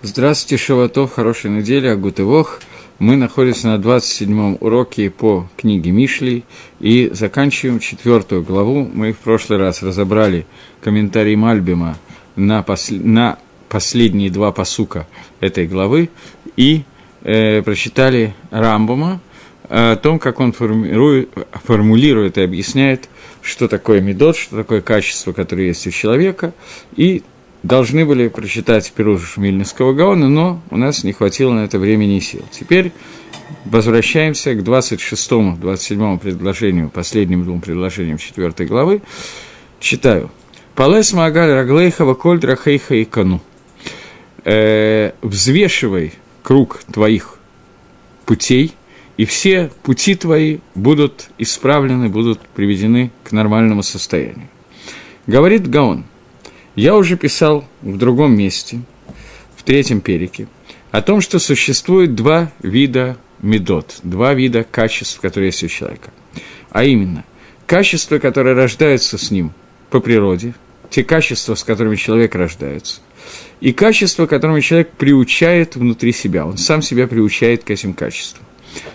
Здравствуйте, Шаватов, хорошей недели, Агутывох. Мы находимся на 27-м уроке по книге Мишли и заканчиваем четвертую главу. Мы в прошлый раз разобрали комментарий Мальбима на, пос... на последние два посука этой главы и э, прочитали Рамбума о том, как он формирует, формулирует и объясняет, что такое медот, что такое качество, которое есть у человека, и должны были прочитать Пируш Мильнинского Гаона, но у нас не хватило на это времени и сил. Теперь возвращаемся к 26-му, 27-му предложению, последним двум предложениям 4 главы. Читаю. «Палес Магаль Раглейхава Коль Драхейха и Кану». Э, «Взвешивай круг твоих путей, и все пути твои будут исправлены, будут приведены к нормальному состоянию». Говорит Гаон – я уже писал в другом месте, в третьем перике, о том, что существует два вида медот, два вида качеств, которые есть у человека. А именно, качества, которые рождаются с ним по природе, те качества, с которыми человек рождается, и качества, которыми человек приучает внутри себя, он сам себя приучает к этим качествам.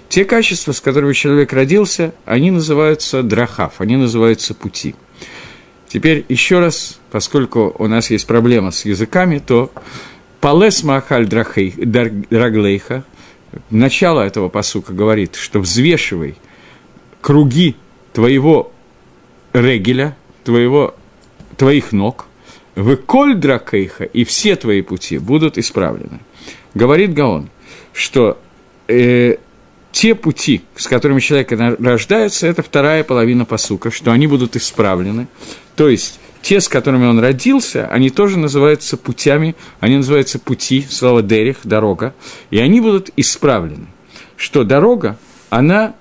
Те качества, с которыми человек родился, они называются драхав, они называются пути – Теперь еще раз, поскольку у нас есть проблема с языками, то Палес Махаль Драглейха, начало этого посука говорит, что взвешивай круги твоего регеля, твоего, твоих ног, в коль дракейха, и все твои пути будут исправлены. Говорит Гаон, что э, те пути, с которыми человек рождается, это вторая половина посука, что они будут исправлены. То есть, те, с которыми он родился, они тоже называются путями, они называются пути, слово «дерих», «дорога», и они будут исправлены. Что дорога, она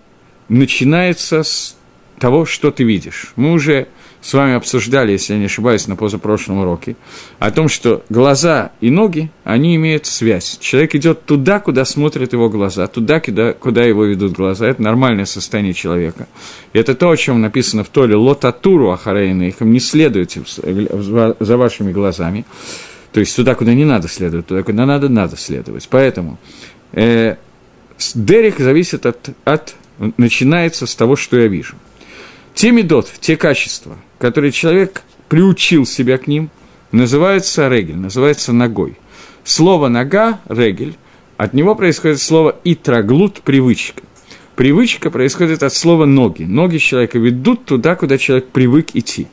начинается с того, что ты видишь. Мы уже с вами обсуждали, если я не ошибаюсь, на позапрошлом уроке, о том, что глаза и ноги, они имеют связь. Человек идет туда, куда смотрят его глаза, туда, куда, куда его ведут глаза. Это нормальное состояние человека. И это то, о чем написано в Толе «Лотатуру Ахарейна», их не следуйте за вашими глазами. То есть туда, куда не надо следовать, туда, куда надо, надо следовать. Поэтому э, Дерих зависит от, от, начинается с того, что я вижу. Те медот, те качества, которые человек приучил себя к ним, называются регель, называется ногой. Слово «нога» – регель, от него происходит слово «итраглут» – привычка. Привычка происходит от слова «ноги». Ноги человека ведут туда, куда человек привык идти.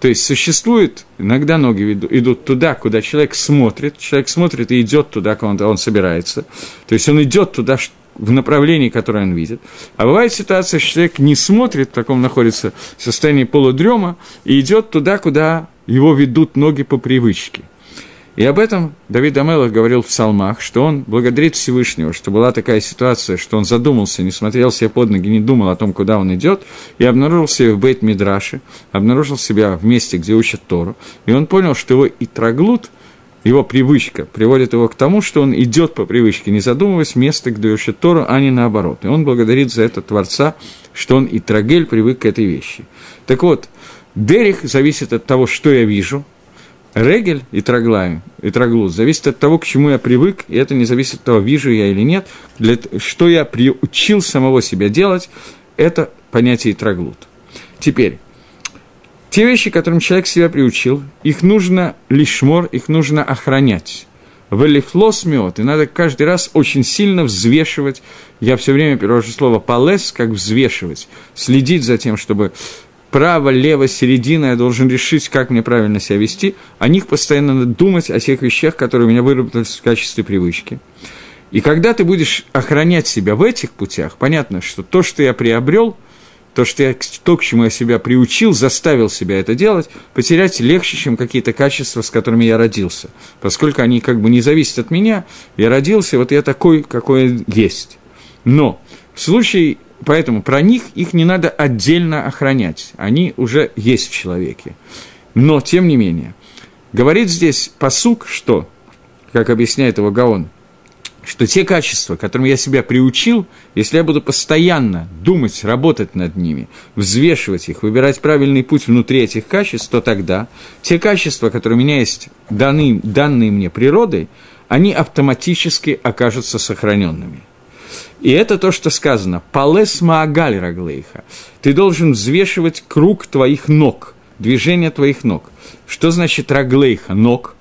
То есть существует, иногда ноги идут туда, куда человек смотрит, человек смотрит и идет туда, куда он собирается. То есть он идет туда, в направлении, которое он видит. А бывает ситуация, что человек не смотрит, в таком находится в состоянии полудрема, и идет туда, куда его ведут ноги по привычке. И об этом Давид Амелах говорил в псалмах, что он благодарит Всевышнего, что была такая ситуация, что он задумался, не смотрел себе под ноги, не думал о том, куда он идет, и обнаружил себя в бейт Мидраше, обнаружил себя в месте, где учат Тору, и он понял, что его и траглут – его привычка приводит его к тому, что он идет по привычке, не задумываясь, место, где учат Тору, а не наоборот. И он благодарит за это Творца, что он и Трагель привык к этой вещи. Так вот, Дерих зависит от того, что я вижу, Регель и Траглай, и Траглут зависит от того, к чему я привык, и это не зависит от того, вижу я или нет, для, что я приучил самого себя делать, это понятие Траглут. Теперь, те вещи, которым человек себя приучил, их нужно лишмор, их нужно охранять. Велифлос мед, и надо каждый раз очень сильно взвешивать. Я все время перевожу слово палес, как взвешивать, следить за тем, чтобы право, лево, середина, я должен решить, как мне правильно себя вести, о них постоянно надо думать, о тех вещах, которые у меня выработались в качестве привычки. И когда ты будешь охранять себя в этих путях, понятно, что то, что я приобрел – то, что я, то, к чему я себя приучил, заставил себя это делать, потерять легче, чем какие-то качества, с которыми я родился. Поскольку они как бы не зависят от меня, я родился, вот я такой, какой есть. Но в случае, поэтому про них их не надо отдельно охранять, они уже есть в человеке. Но, тем не менее, говорит здесь посук, что, как объясняет его Гаон, что те качества, которым я себя приучил, если я буду постоянно думать, работать над ними, взвешивать их, выбирать правильный путь внутри этих качеств, то тогда те качества, которые у меня есть, данные, данные мне природой, они автоматически окажутся сохраненными. И это то, что сказано. Палес маагаль раглейха. Ты должен взвешивать круг твоих ног, движение твоих ног. Что значит раглейха, ног?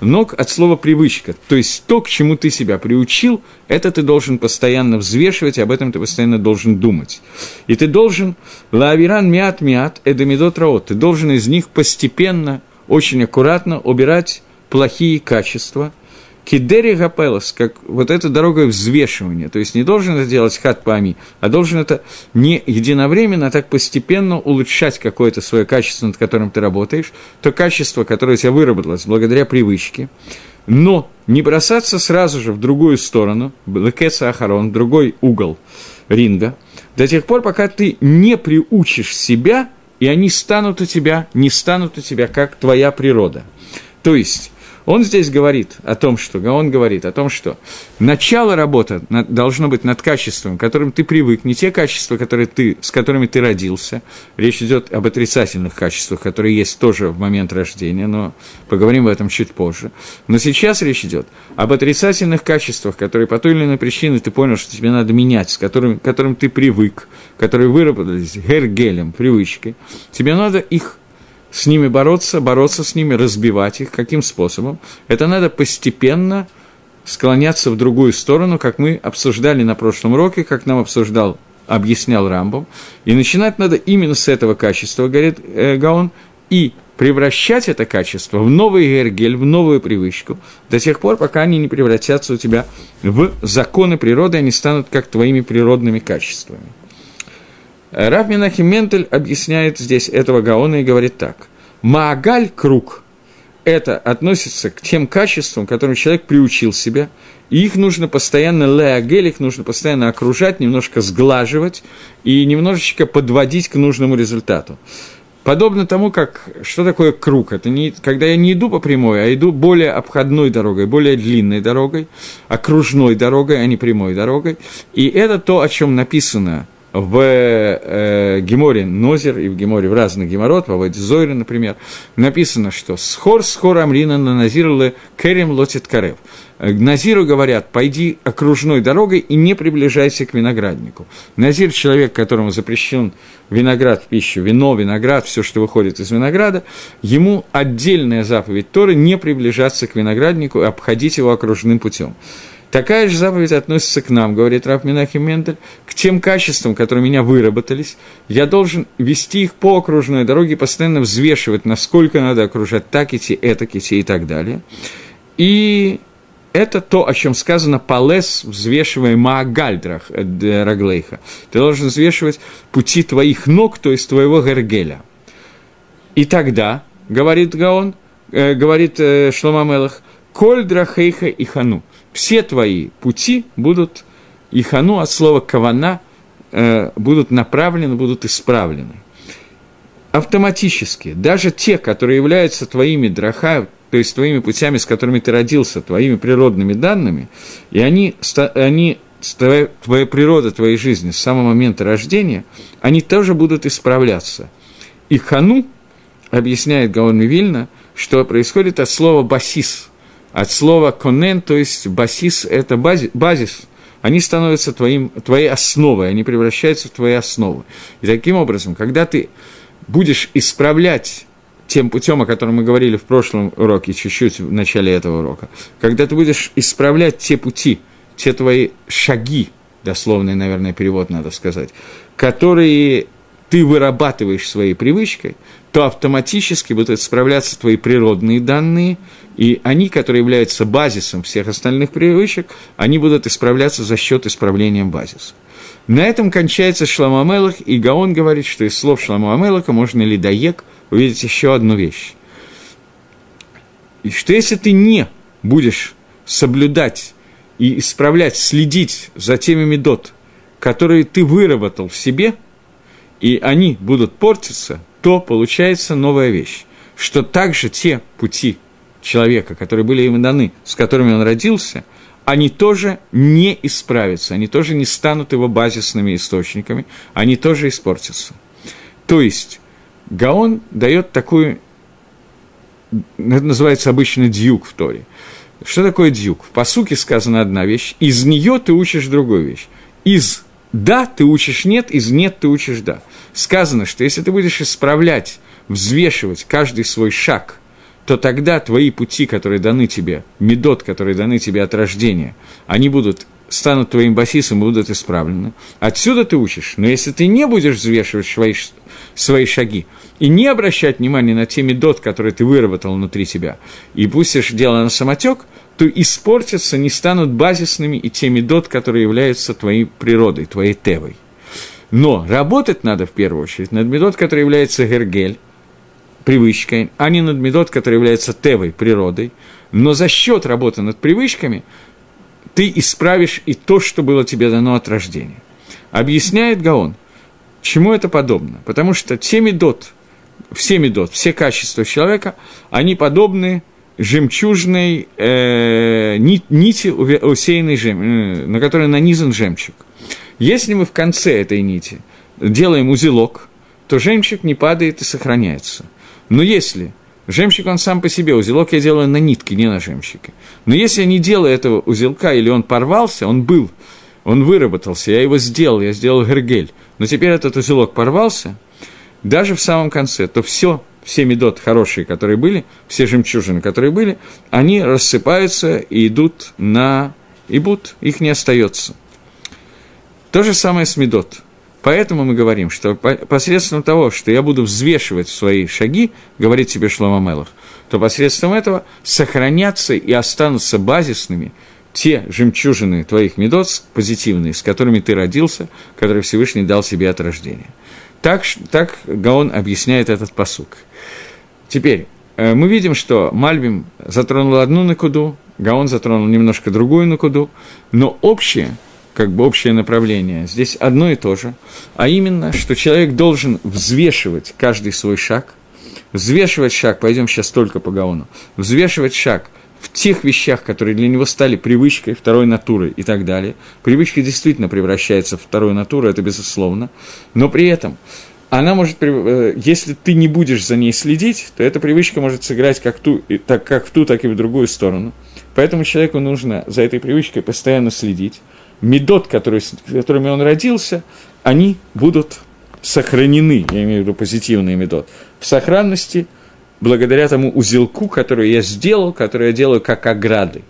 Ног от слова привычка. То есть то, к чему ты себя приучил, это ты должен постоянно взвешивать, об этом ты постоянно должен думать. И ты должен, лавиран миат миат, эдамидот раот, ты должен из них постепенно, очень аккуратно убирать плохие качества – Кидери Гапелос, как вот эта дорога взвешивания. То есть не должен это делать хат пами, а должен это не единовременно, а так постепенно улучшать какое-то свое качество, над которым ты работаешь, то качество, которое у тебя выработалось благодаря привычке, но не бросаться сразу же в другую сторону, лекеца ахарон, другой угол ринга, до тех пор, пока ты не приучишь себя, и они станут у тебя, не станут у тебя, как твоя природа. То есть, он здесь говорит о том, что он говорит о том, что начало работы должно быть над качеством, к которым ты привык, не те качества, которые ты, с которыми ты родился. Речь идет об отрицательных качествах, которые есть тоже в момент рождения, но поговорим об этом чуть позже. Но сейчас речь идет об отрицательных качествах, которые по той или иной причине ты понял, что тебе надо менять, с которым, к которым ты привык, которые выработались гергелем, привычкой. Тебе надо их с ними бороться, бороться с ними, разбивать их. Каким способом? Это надо постепенно склоняться в другую сторону, как мы обсуждали на прошлом уроке, как нам обсуждал, объяснял Рамбом. И начинать надо именно с этого качества, говорит э, Гаон, и превращать это качество в новый гергель, в новую привычку, до тех пор, пока они не превратятся у тебя в законы природы, они станут как твоими природными качествами. Рав Минахим Ментель объясняет здесь этого Гаона и говорит так. Маагаль – круг. Это относится к тем качествам, которым человек приучил себя, и их нужно постоянно, леагель, их нужно постоянно окружать, немножко сглаживать и немножечко подводить к нужному результату. Подобно тому, как что такое круг? Это не, когда я не иду по прямой, а иду более обходной дорогой, более длинной дорогой, окружной дорогой, а не прямой дорогой. И это то, о чем написано в э, Геморе Нозер и в Геморе в разных геморрот, в Аводе Зойре, например, написано, что «Схор, схор амрина на Назирлы керем лотит карев». Назиру говорят, пойди окружной дорогой и не приближайся к винограднику. Назир – человек, которому запрещен виноград в пищу, вино, виноград, все, что выходит из винограда, ему отдельная заповедь Торы – не приближаться к винограднику и обходить его окружным путем. Такая же заповедь относится к нам, говорит Раф Минахим Мендель, к тем качествам, которые у меня выработались. Я должен вести их по окружной дороге, постоянно взвешивать, насколько надо окружать, так идти, это идти и так далее. И это то, о чем сказано «палес, взвешивая маагальдрах э, раглейха». Ты должен взвешивать пути твоих ног, то есть твоего гергеля. И тогда, говорит Гаон, э, говорит э, Шлома Мелах, «коль драхейха и хану» все твои пути будут, ихану от слова кавана, э, будут направлены, будут исправлены. Автоматически, даже те, которые являются твоими драха, то есть твоими путями, с которыми ты родился, твоими природными данными, и они, они твоя, твоя природа твоей жизни с самого момента рождения, они тоже будут исправляться. И хану, объясняет Гаон Вильна, что происходит от слова басис – от слова конен, то есть басис – это базис, базис, они становятся твоим, твоей основой, они превращаются в твои основы. И таким образом, когда ты будешь исправлять тем путем, о котором мы говорили в прошлом уроке, чуть-чуть в начале этого урока, когда ты будешь исправлять те пути, те твои шаги, дословный, наверное, перевод надо сказать, которые ты вырабатываешь своей привычкой, то автоматически будут справляться твои природные данные, и они, которые являются базисом всех остальных привычек, они будут исправляться за счет исправления базиса. На этом кончается Шламу Амелах, и Гаон говорит, что из слов Шламу Амелаха можно ли доек увидеть еще одну вещь. И что если ты не будешь соблюдать и исправлять, следить за теми медот, которые ты выработал в себе – и они будут портиться, то получается новая вещь, что также те пути человека, которые были ему даны, с которыми он родился, они тоже не исправятся, они тоже не станут его базисными источниками, они тоже испортятся. То есть Гаон дает такую, это называется обычно дьюк в Торе. Что такое дюк? В посуке сказана одна вещь, из нее ты учишь другую вещь. Из «да» ты учишь «нет», из «нет» ты учишь «да». Сказано, что если ты будешь исправлять, взвешивать каждый свой шаг, то тогда твои пути, которые даны тебе, медот, которые даны тебе от рождения, они будут станут твоим басисом и будут исправлены. Отсюда ты учишь. Но если ты не будешь взвешивать свои, свои шаги и не обращать внимания на те медот, которые ты выработал внутри себя, и пустишь дело на самотек, то испортятся, не станут базисными и те медот, которые являются твоей природой, твоей тевой. Но работать надо в первую очередь над медот, который является гергель, привычкой, а не над медот, который является тевой, природой. Но за счет работы над привычками ты исправишь и то, что было тебе дано от рождения. Объясняет Гаон, чему это подобно. Потому что те медот, все медот, все качества человека, они подобны жемчужной э, нити, усеянной жем, э, на которой нанизан жемчуг. Если мы в конце этой нити делаем узелок, то жемчуг не падает и сохраняется. Но если Жемчуг он сам по себе, узелок я делаю на нитке, не на жемчуге. Но если я не делаю этого узелка, или он порвался, он был, он выработался, я его сделал, я сделал гергель, но теперь этот узелок порвался, даже в самом конце, то все, все медот хорошие, которые были, все жемчужины, которые были, они рассыпаются и идут на ибут, их не остается. То же самое с медот – Поэтому мы говорим, что посредством того, что я буду взвешивать свои шаги, говорит тебе Шлома Мелах, то посредством этого сохранятся и останутся базисными те жемчужины твоих медот, позитивные, с которыми ты родился, которые Всевышний дал себе от рождения. Так, так Гаон объясняет этот посук. Теперь, э, мы видим, что Мальбим затронул одну накуду, Гаон затронул немножко другую накуду, но общее – как бы общее направление. Здесь одно и то же, а именно, что человек должен взвешивать каждый свой шаг, взвешивать шаг, пойдем сейчас только по Гаону, взвешивать шаг в тех вещах, которые для него стали привычкой, второй натурой и так далее. Привычка действительно превращается в вторую натуру, это безусловно, но при этом она может, э, если ты не будешь за ней следить, то эта привычка может сыграть как, ту, так, как в ту, так и в другую сторону. Поэтому человеку нужно за этой привычкой постоянно следить медот, который, с которыми он родился, они будут сохранены, я имею в виду позитивный медот, в сохранности благодаря тому узелку, который я сделал, который я делаю как ограды.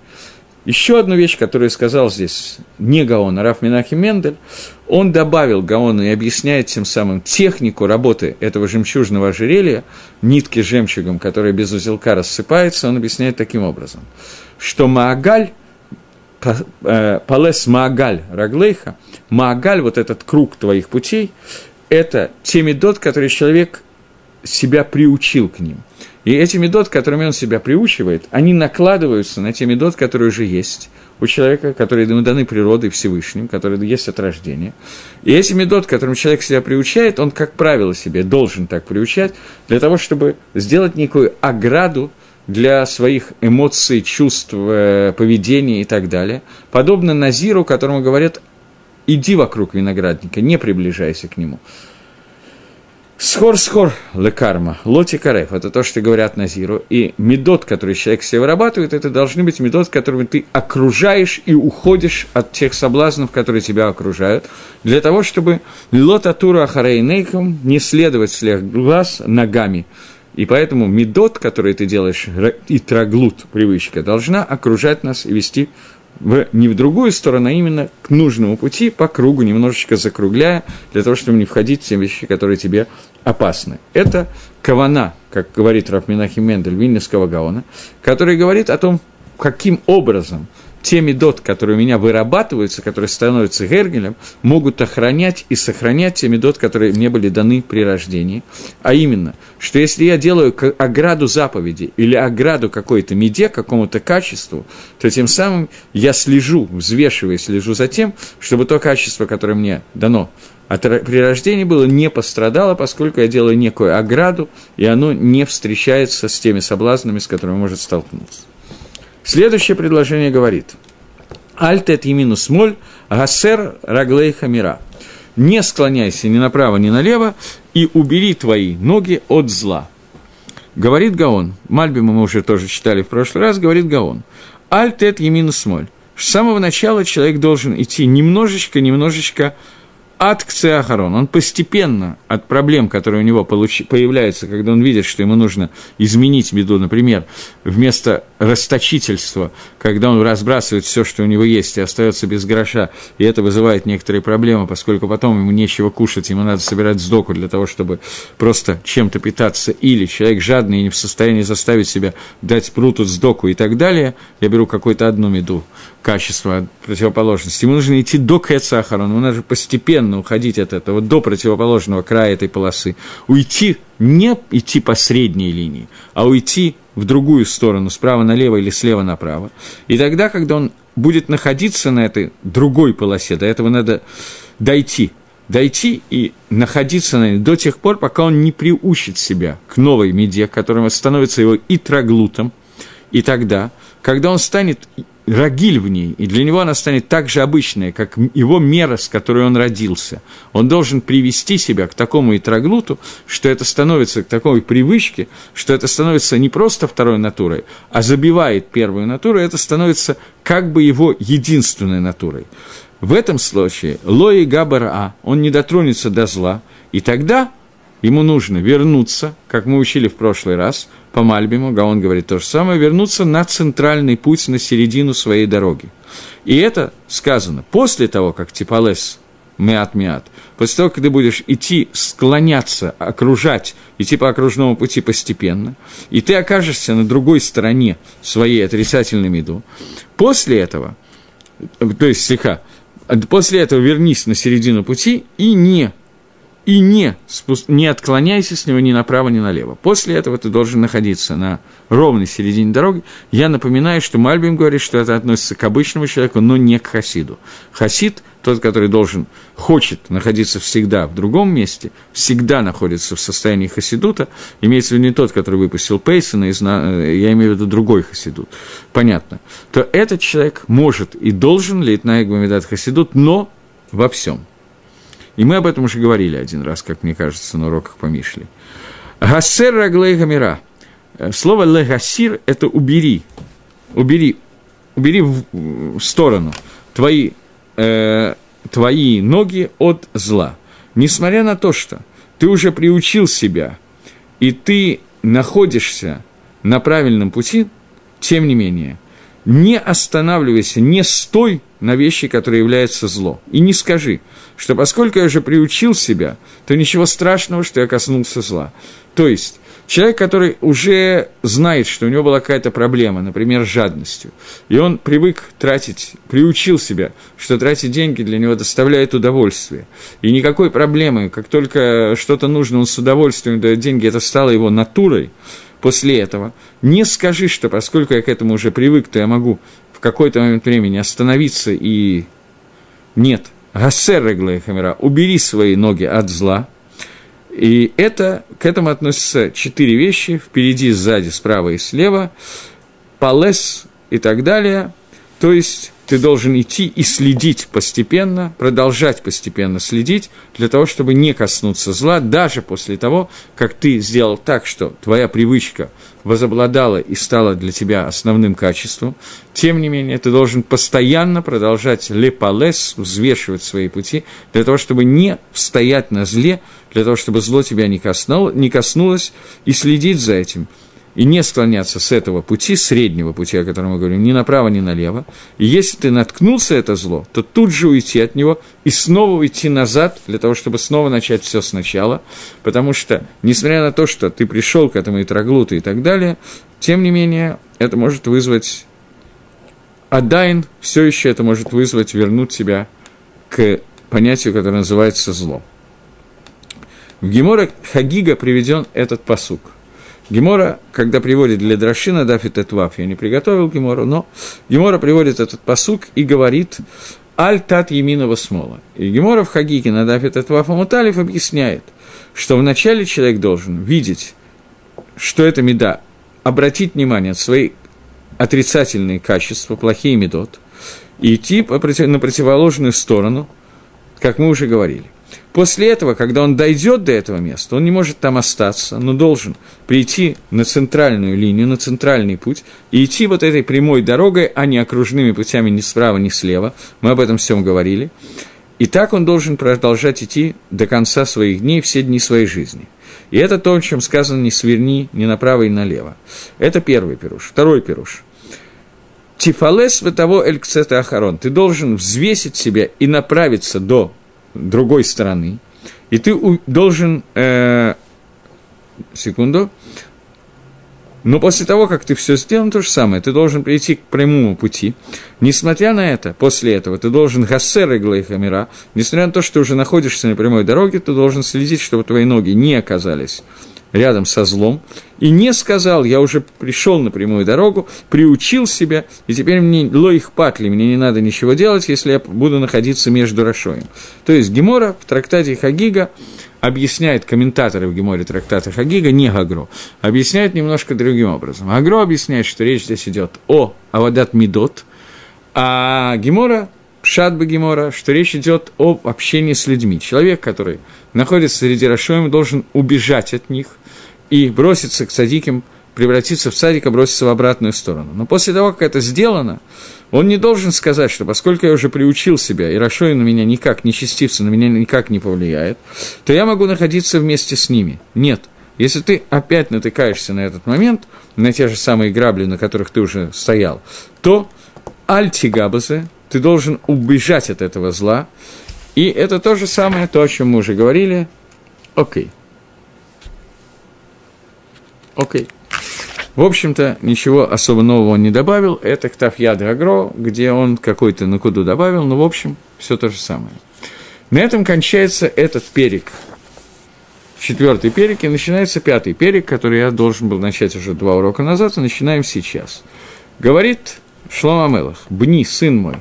Еще одну вещь, которую сказал здесь не Гаон, а Раф Минахи Мендель, он добавил Гаону и объясняет тем самым технику работы этого жемчужного ожерелья, нитки с жемчугом, которая без узелка рассыпается, он объясняет таким образом, что Маагаль – Палес Маагаль Раглейха, Маагаль, вот этот круг твоих путей, это те медот, которые человек себя приучил к ним. И эти медот, которыми он себя приучивает, они накладываются на те медот, которые уже есть у человека, которые ему даны природой Всевышним, которые есть от рождения. И эти медот, которым человек себя приучает, он, как правило, себе должен так приучать, для того, чтобы сделать некую ограду для своих эмоций, чувств, э, поведения и так далее. Подобно Назиру, которому говорят, иди вокруг виноградника, не приближайся к нему. Схор-схор лекарма, лоти карев, это то, что говорят Назиру. И медот, который человек себе вырабатывает, это должны быть медот, которыми ты окружаешь и уходишь от тех соблазнов, которые тебя окружают, для того, чтобы лотатура ахарейнейком не следовать вслед глаз ногами, и поэтому медот, который ты делаешь, и траглут, привычка, должна окружать нас и вести в, не в другую сторону, а именно к нужному пути, по кругу, немножечко закругляя, для того, чтобы не входить в те вещи, которые тебе опасны. Это кавана, как говорит Рафминахи Мендель Вильнюсского Гаона, который говорит о том, каким образом – те медот, которые у меня вырабатываются, которые становятся гергелем, могут охранять и сохранять те медот, которые мне были даны при рождении. А именно, что если я делаю ограду заповеди или ограду какой-то меде, какому-то качеству, то тем самым я слежу, взвешиваю, слежу за тем, чтобы то качество, которое мне дано от, при рождении было, не пострадало, поскольку я делаю некую ограду, и оно не встречается с теми соблазнами, с которыми может столкнуться. Следующее предложение говорит. Альтет емину смоль, гасер раглей хамира. Не склоняйся ни направо, ни налево, и убери твои ноги от зла. Говорит Гаон, Мальбима мы уже тоже читали в прошлый раз, говорит Гаон, Альтет емину смоль. С самого начала человек должен идти немножечко-немножечко от к Цеахарон. Он постепенно от проблем, которые у него получ... появляются, когда он видит, что ему нужно изменить беду, например, вместо расточительства, когда он разбрасывает все, что у него есть, и остается без гроша, и это вызывает некоторые проблемы, поскольку потом ему нечего кушать, ему надо собирать сдоку для того, чтобы просто чем-то питаться, или человек жадный и не в состоянии заставить себя дать пруту сдоку и так далее, я беру какую-то одну меду, качество противоположности, ему нужно идти до Кэцахарон, ему нужно постепенно уходить от этого, до противоположного края этой полосы, уйти, не идти по средней линии, а уйти в другую сторону, справа налево или слева направо. И тогда, когда он будет находиться на этой другой полосе, до этого надо дойти, дойти и находиться на ней до тех пор, пока он не приучит себя к новой меде, которым становится его и троглутом, и тогда, когда он станет рогиль в ней, и для него она станет так же обычной, как его мера, с которой он родился. Он должен привести себя к такому итроглуту, что это становится к такой привычке, что это становится не просто второй натурой, а забивает первую натуру, это становится как бы его единственной натурой. В этом случае Лои Габара, он не дотронется до зла, и тогда ему нужно вернуться, как мы учили в прошлый раз, по Мальбиму, Гаон говорит то же самое, вернуться на центральный путь, на середину своей дороги. И это сказано после того, как Типалес мят-мят, после того, как ты будешь идти, склоняться, окружать, идти по окружному пути постепенно, и ты окажешься на другой стороне своей отрицательной меду, после этого, то есть слегка, после этого вернись на середину пути и не и не, не отклоняйся с него ни направо, ни налево. После этого ты должен находиться на ровной середине дороги. Я напоминаю, что Мальбим говорит, что это относится к обычному человеку, но не к хасиду. Хасид, тот, который должен, хочет находиться всегда в другом месте, всегда находится в состоянии хасидута, имеется в виду не тот, который выпустил Пейсона, я имею в виду другой хасидут, понятно, то этот человек может и должен лить на Эгбамидат хасидут, но во всем – и мы об этом уже говорили один раз, как мне кажется, на уроках по Мишле. Гассер раглей гамира. Э, слово легасир – это убери. Убери. Убери в, сторону твои, э, твои ноги от зла. Несмотря на то, что ты уже приучил себя, и ты находишься на правильном пути, тем не менее, не останавливайся, не стой на вещи, которые являются зло. И не скажи, что поскольку я уже приучил себя, то ничего страшного, что я коснулся зла. То есть, человек, который уже знает, что у него была какая-то проблема, например, с жадностью, и он привык тратить, приучил себя, что тратить деньги для него доставляет удовольствие. И никакой проблемы, как только что-то нужно, он с удовольствием дает деньги, это стало его натурой, после этого, не скажи, что поскольку я к этому уже привык, то я могу в какой-то момент времени остановиться и... Нет, Гассер хамера, убери свои ноги от зла. И это, к этому относятся четыре вещи, впереди, сзади, справа и слева, палес и так далее. То есть ты должен идти и следить постепенно, продолжать постепенно следить, для того, чтобы не коснуться зла, даже после того, как ты сделал так, что твоя привычка возобладала и стала для тебя основным качеством. Тем не менее, ты должен постоянно продолжать лепалес, взвешивать свои пути, для того, чтобы не стоять на зле, для того, чтобы зло тебя не, коснуло, не коснулось, и следить за этим – и не склоняться с этого пути, среднего пути, о котором мы говорим, ни направо, ни налево. И если ты наткнулся это зло, то тут же уйти от него и снова уйти назад, для того, чтобы снова начать все сначала, потому что, несмотря на то, что ты пришел к этому и троглуту и так далее, тем не менее, это может вызвать Адайн, все еще это может вызвать, вернуть тебя к понятию, которое называется зло. В Гемора Хагига приведен этот посук – Гемора, когда приводит для Драшина Дафит Этваф, я не приготовил Гемору, но Гемора приводит этот посук и говорит «Аль тат еминова смола». И Гемора в Хагике на Дафит Этваф Амуталев объясняет, что вначале человек должен видеть, что это меда, обратить внимание на свои отрицательные качества, плохие медот, и идти на противоположную сторону, как мы уже говорили. После этого, когда он дойдет до этого места, он не может там остаться, но должен прийти на центральную линию, на центральный путь и идти вот этой прямой дорогой, а не окружными путями ни справа, ни слева. Мы об этом всем говорили. И так он должен продолжать идти до конца своих дней, все дни своей жизни. И это то, о чем сказано «не сверни ни направо и налево». Это первый пируш. Второй пируш. Тифалес того элькцета ахарон. Ты должен взвесить себя и направиться до другой стороны. И ты должен... Э, секунду. Но после того, как ты все сделал, то же самое, ты должен прийти к прямому пути. Несмотря на это, после этого, ты должен гассер и хамера, несмотря на то, что ты уже находишься на прямой дороге, ты должен следить, чтобы твои ноги не оказались рядом со злом, и не сказал, я уже пришел на прямую дорогу, приучил себя, и теперь мне лоих патли, мне не надо ничего делать, если я буду находиться между Рашоем. То есть Гемора в трактате Хагига объясняет комментаторы в Геморе трактата Хагига, не Гагро, объясняет немножко другим образом. Гагро объясняет, что речь здесь идет о Авадат Мидот, а Гемора Шатба Гемора, что речь идет об общении с людьми. Человек, который находится среди Рашоем, должен убежать от них и броситься к садикам, превратиться в садика, броситься в обратную сторону. Но после того, как это сделано, он не должен сказать, что поскольку я уже приучил себя, и Рашой на меня никак, не частица на меня никак не повлияет, то я могу находиться вместе с ними. Нет. Если ты опять натыкаешься на этот момент, на те же самые грабли, на которых ты уже стоял, то альтигабазе, ты должен убежать от этого зла. И это то же самое, то, о чем мы уже говорили. Окей. Окей. В общем-то, ничего особо нового он не добавил. Это Ктаф Яд Агро, где он какой-то на куду добавил, но, в общем, все то же самое. На этом кончается этот перек. Четвертый перек, и начинается пятый перек, который я должен был начать уже два урока назад, и начинаем сейчас. Говорит Шлома Мелах, «Бни, сын мой,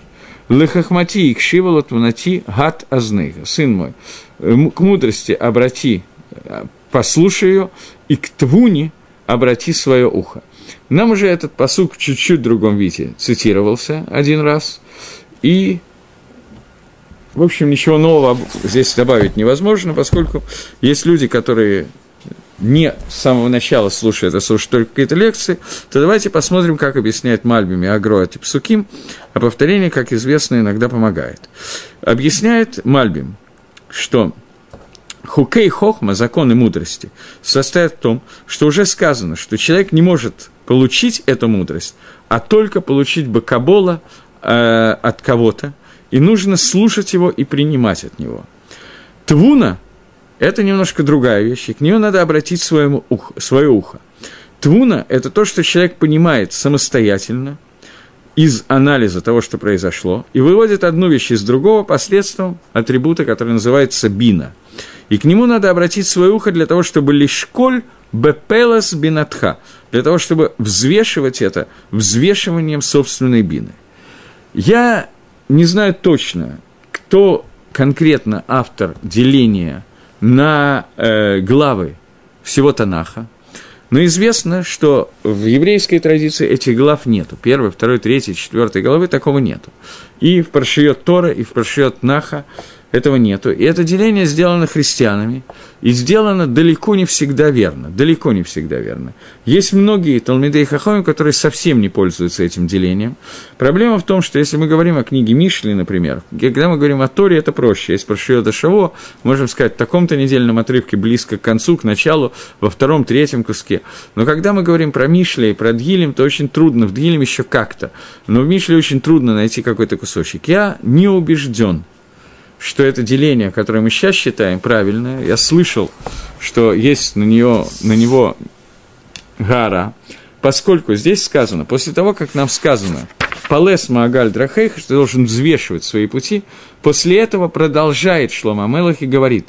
лехахмати и кшивалот внати гат азнейха, сын мой, к мудрости обрати, послушай ее, и к твуне обрати свое ухо. Нам уже этот посук чуть-чуть в другом виде цитировался один раз, и, в общем, ничего нового здесь добавить невозможно, поскольку есть люди, которые не с самого начала слушают, а слушают только какие-то лекции, то давайте посмотрим, как объясняет Мальбими Агро и Псуким, а повторение, как известно, иногда помогает. Объясняет Мальбим, что Хукей Хохма, законы мудрости, состоят в том, что уже сказано, что человек не может получить эту мудрость, а только получить бакабола э, от кого-то, и нужно слушать его и принимать от него. Твуна – это немножко другая вещь, и к нее надо обратить своему ухо, свое ухо. Твуна – это то, что человек понимает самостоятельно, из анализа того, что произошло, и выводит одну вещь из другого посредством атрибута, который называется бина – и к нему надо обратить свое ухо для того, чтобы лишколь бепелас бинатха, для того, чтобы взвешивать это взвешиванием собственной бины. Я не знаю точно, кто конкретно автор деления на э, главы всего Танаха, но известно, что в еврейской традиции этих глав нету. Первой, второй, третьей, четвертой главы такого нету. И в Паршиот Тора, и в Паршиот Наха этого нету. И это деление сделано христианами, и сделано далеко не всегда верно, далеко не всегда верно. Есть многие Талмиды и Хахоми, которые совсем не пользуются этим делением. Проблема в том, что если мы говорим о книге Мишли, например, когда мы говорим о Торе, это проще. Если про Шиода Шаво, можем сказать, в таком-то недельном отрывке близко к концу, к началу, во втором, третьем куске. Но когда мы говорим про Мишли и про Дгилем, то очень трудно, в Дгилем еще как-то, но в Мишле очень трудно найти какой-то кусочек. Я не убежден, что это деление, которое мы сейчас считаем правильное, я слышал, что есть на, нее, на него гара, поскольку здесь сказано, после того, как нам сказано «Палес Маагаль Драхейх», что должен взвешивать свои пути, после этого продолжает Шлома Мелах и говорит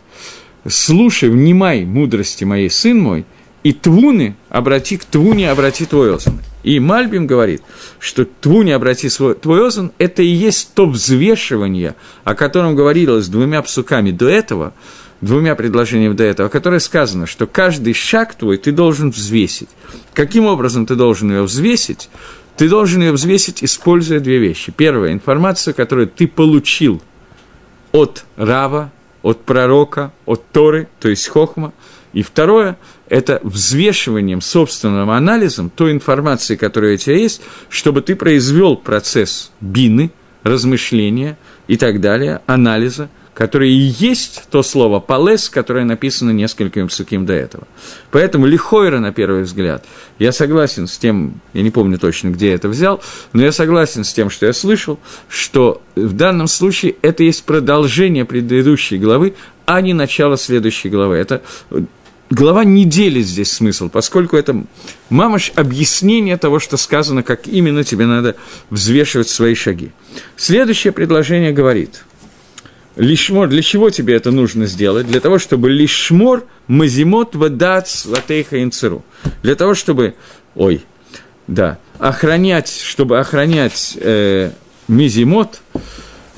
«Слушай, внимай мудрости моей, сын мой, и твуны обрати к твуне, обрати твой озон». И Мальбим говорит, что твуни обрати свой, твой озон, это и есть то взвешивание, о котором говорилось двумя псуками до этого, двумя предложениями до этого, которое сказано, что каждый шаг твой ты должен взвесить. Каким образом ты должен ее взвесить? Ты должен ее взвесить, используя две вещи. Первая – информацию, которую ты получил от Рава, от пророка, от Торы, то есть хохма. И второе – это взвешиванием, собственным анализом той информации, которая у тебя есть, чтобы ты произвел процесс бины, размышления и так далее, анализа, которое и есть то слово «палес», которое написано нескольким псуким до этого. Поэтому лихойра, на первый взгляд, я согласен с тем, я не помню точно, где я это взял, но я согласен с тем, что я слышал, что в данном случае это есть продолжение предыдущей главы, а не начало следующей главы. Это глава не делит здесь смысл, поскольку это мамаш объяснение того, что сказано, как именно тебе надо взвешивать свои шаги. Следующее предложение говорит – Лишмор, для чего тебе это нужно сделать? Для того, чтобы лишмор мазимот вадац латейха инцеру. Для того, чтобы, ой, да, охранять, чтобы охранять э, мизимот,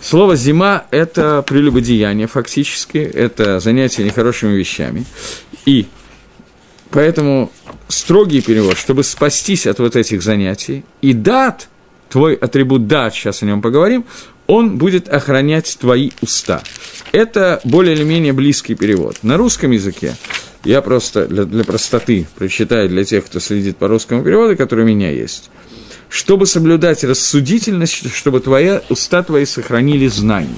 слово «зима» – это прелюбодеяние фактически, это занятие нехорошими вещами. И поэтому строгий перевод, чтобы спастись от вот этих занятий, и дат, твой атрибут дат, сейчас о нем поговорим, он будет охранять твои уста. Это более или менее близкий перевод. На русском языке я просто для, для простоты прочитаю для тех, кто следит по русскому переводу, который у меня есть. Чтобы соблюдать рассудительность, чтобы твои, уста твои сохранили знания.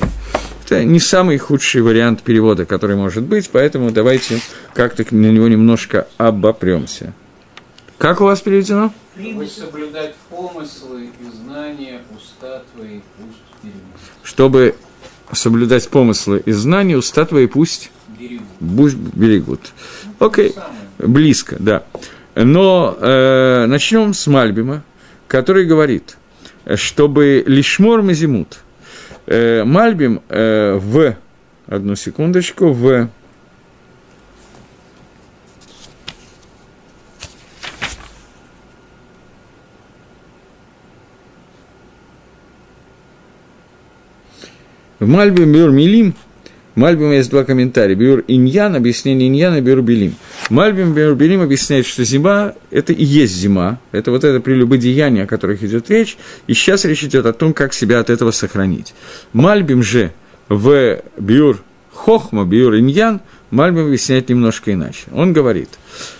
Это не самый худший вариант перевода, который может быть, поэтому давайте как-то на него немножко обопремся. Как у вас переведено? Чтобы соблюдать помыслы и знания уста твои, пусть чтобы соблюдать помыслы и знания, уста твои пусть берегут. берегут. Окей, близко, да. Но э, начнем с Мальбима, который говорит, чтобы лишмор мазимут. Э, Мальбим э, в, одну секундочку, в. В Мальбе Бюр Милим, Мальбим есть два комментария. Бюр Иньян, объяснение Иньяна, Бюр Белим. Мальбим Бюр Белим объясняет, что зима – это и есть зима. Это вот это прелюбодеяние, о которых идет речь. И сейчас речь идет о том, как себя от этого сохранить. Мальбим же в Бюр Хохма, Бюр Иньян, Мальбим объясняет немножко иначе. Он говорит,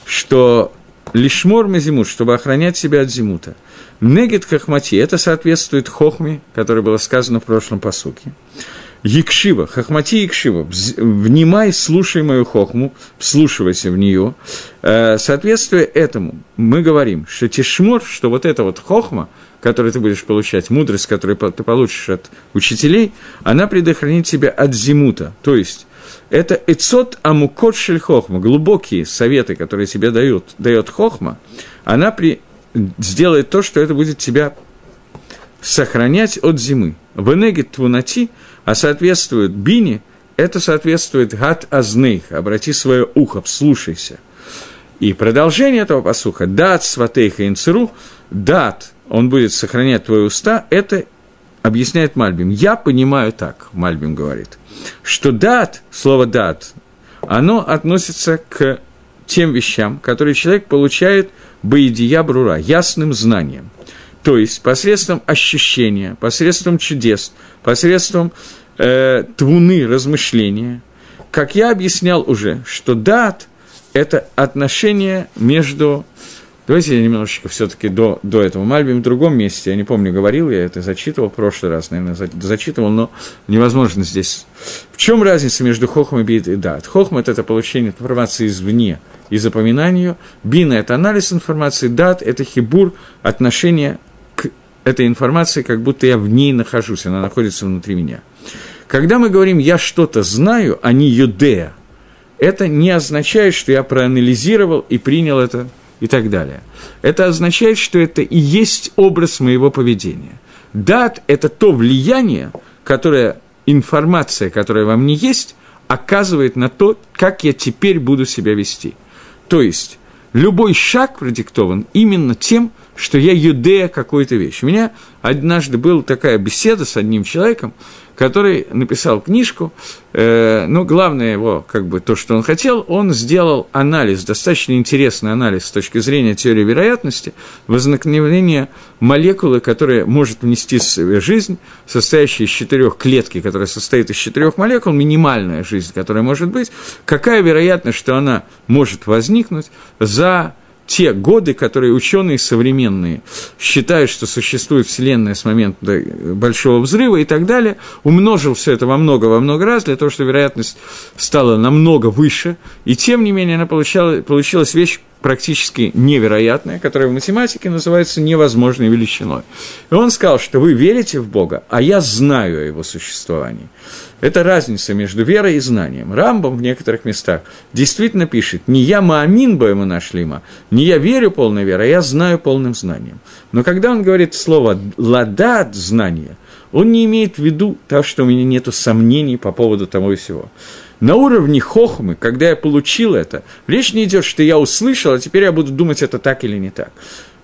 что лишмор мезимут, чтобы охранять себя от зимута. Негет хахмати, это соответствует хохме, которое было сказано в прошлом посуке. Якшива, хахмати якшива, внимай, слушай мою хохму, вслушивайся в нее. Э, соответствуя этому, мы говорим, что тишмор, что вот эта вот хохма, которую ты будешь получать, мудрость, которую ты получишь от учителей, она предохранит тебя от зимута. То есть, это эцот амукот шель хохма, глубокие советы, которые тебе дают, дает хохма, она при, сделает то, что это будет тебя сохранять от зимы. Венегит твунати – а соответствует бине, это соответствует гад азнейх, обрати свое ухо, вслушайся. И продолжение этого посуха, дат сватейха инцеру, дат, он будет сохранять твои уста, это объясняет Мальбим. Я понимаю так, Мальбим говорит, что дат, слово дат, оно относится к тем вещам, которые человек получает боедия брура, ясным знанием. То есть посредством ощущения, посредством чудес, посредством э, твуны, размышления. Как я объяснял уже, что дат – это отношение между Давайте я немножечко все-таки до, до этого. Мальбим в другом месте, я не помню, говорил я это, зачитывал в прошлый раз, наверное, зачитывал, но невозможно здесь. В чем разница между хохмой и дат? Хохма – это получение информации извне и запоминание ее. Бина – это анализ информации, дат – это хибур, отношение этой информации, как будто я в ней нахожусь, она находится внутри меня. Когда мы говорим «я что-то знаю», а не «юдея», это не означает, что я проанализировал и принял это и так далее. Это означает, что это и есть образ моего поведения. Дат – это то влияние, которое информация, которая во мне есть, оказывает на то, как я теперь буду себя вести. То есть, любой шаг продиктован именно тем, что я юдея какой-то вещи. У меня однажды была такая беседа с одним человеком, который написал книжку, э, ну, главное его, как бы, то, что он хотел, он сделал анализ, достаточно интересный анализ с точки зрения теории вероятности, возникновения молекулы, которая может внести в себе жизнь, состоящая из четырех клетки, которая состоит из четырех молекул, минимальная жизнь, которая может быть, какая вероятность, что она может возникнуть за те годы, которые ученые современные считают, что существует Вселенная с момента Большого взрыва и так далее, умножил все это во много, во много раз, для того, чтобы вероятность стала намного выше, и тем не менее она получала, получилась вещь практически невероятная, которая в математике называется невозможной величиной. И он сказал, что вы верите в Бога, а я знаю о его существовании. Это разница между верой и знанием. Рамбом в некоторых местах действительно пишет, не я маамин бы ему нашлима, не я верю полной верой, а я знаю полным знанием. Но когда он говорит слово «ладат» – знание, он не имеет в виду того, что у меня нет сомнений по поводу того и всего. На уровне хохмы, когда я получил это, речь не идет, что я услышал, а теперь я буду думать, это так или не так.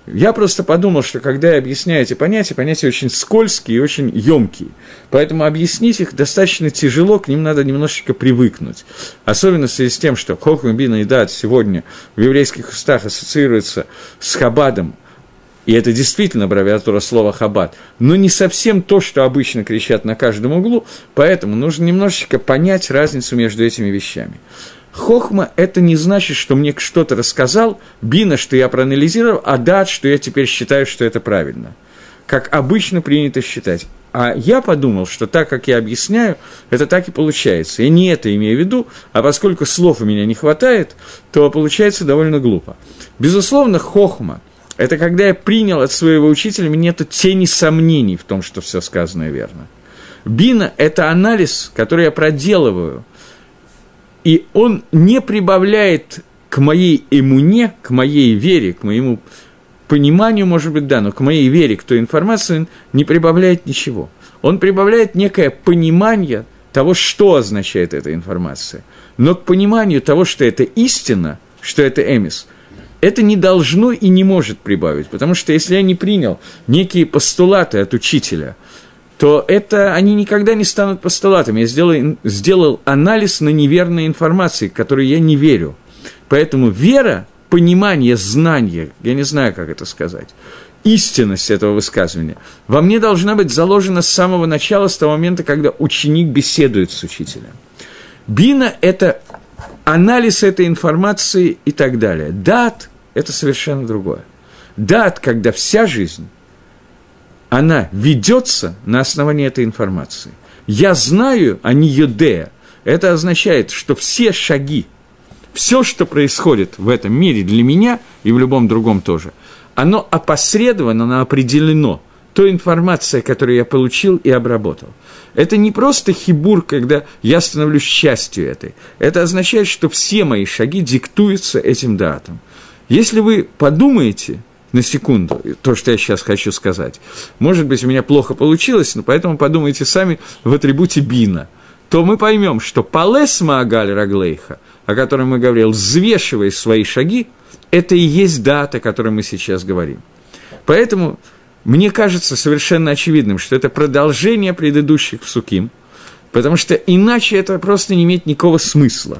Я просто подумал, что когда я объясняю эти понятия, понятия очень скользкие и очень емкие. Поэтому объяснить их достаточно тяжело, к ним надо немножечко привыкнуть. Особенно в связи с тем, что Хохма Бина и Дат сегодня в еврейских устах ассоциируется с Хабадом, и это действительно аббревиатура слова «хаббат», но не совсем то, что обычно кричат на каждом углу, поэтому нужно немножечко понять разницу между этими вещами. Хохма – это не значит, что мне что-то рассказал, бина, что я проанализировал, а дат, что я теперь считаю, что это правильно. Как обычно принято считать. А я подумал, что так, как я объясняю, это так и получается. Я не это имею в виду, а поскольку слов у меня не хватает, то получается довольно глупо. Безусловно, хохма – это когда я принял от своего учителя, мне нет тени сомнений в том, что все сказанное верно. Бина – это анализ, который я проделываю, и он не прибавляет к моей иммуне, к моей вере, к моему пониманию, может быть, да, но к моей вере, к той информации не прибавляет ничего. Он прибавляет некое понимание того, что означает эта информация. Но к пониманию того, что это истина, что это эмис – это не должно и не может прибавить, потому что если я не принял некие постулаты от учителя, то это они никогда не станут постулатами. Я сделал, сделал анализ на неверной информации, которой я не верю. Поэтому вера, понимание, знание, я не знаю, как это сказать, истинность этого высказывания во мне должна быть заложена с самого начала, с того момента, когда ученик беседует с учителем. Бина – это анализ этой информации и так далее. Дат – это совершенно другое. Дат, когда вся жизнь, она ведется на основании этой информации. Я знаю, а не юдея. Это означает, что все шаги, все, что происходит в этом мире для меня и в любом другом тоже, оно опосредованно, оно определено той информацией, которую я получил и обработал – это не просто хибур, когда я становлюсь частью этой. Это означает, что все мои шаги диктуются этим датам. Если вы подумаете на секунду, то, что я сейчас хочу сказать, может быть, у меня плохо получилось, но поэтому подумайте сами в атрибуте бина, то мы поймем, что палес маагаль раглейха, о котором мы говорил, взвешивая свои шаги, это и есть дата, о которой мы сейчас говорим. Поэтому мне кажется совершенно очевидным, что это продолжение предыдущих суким, потому что иначе это просто не имеет никакого смысла.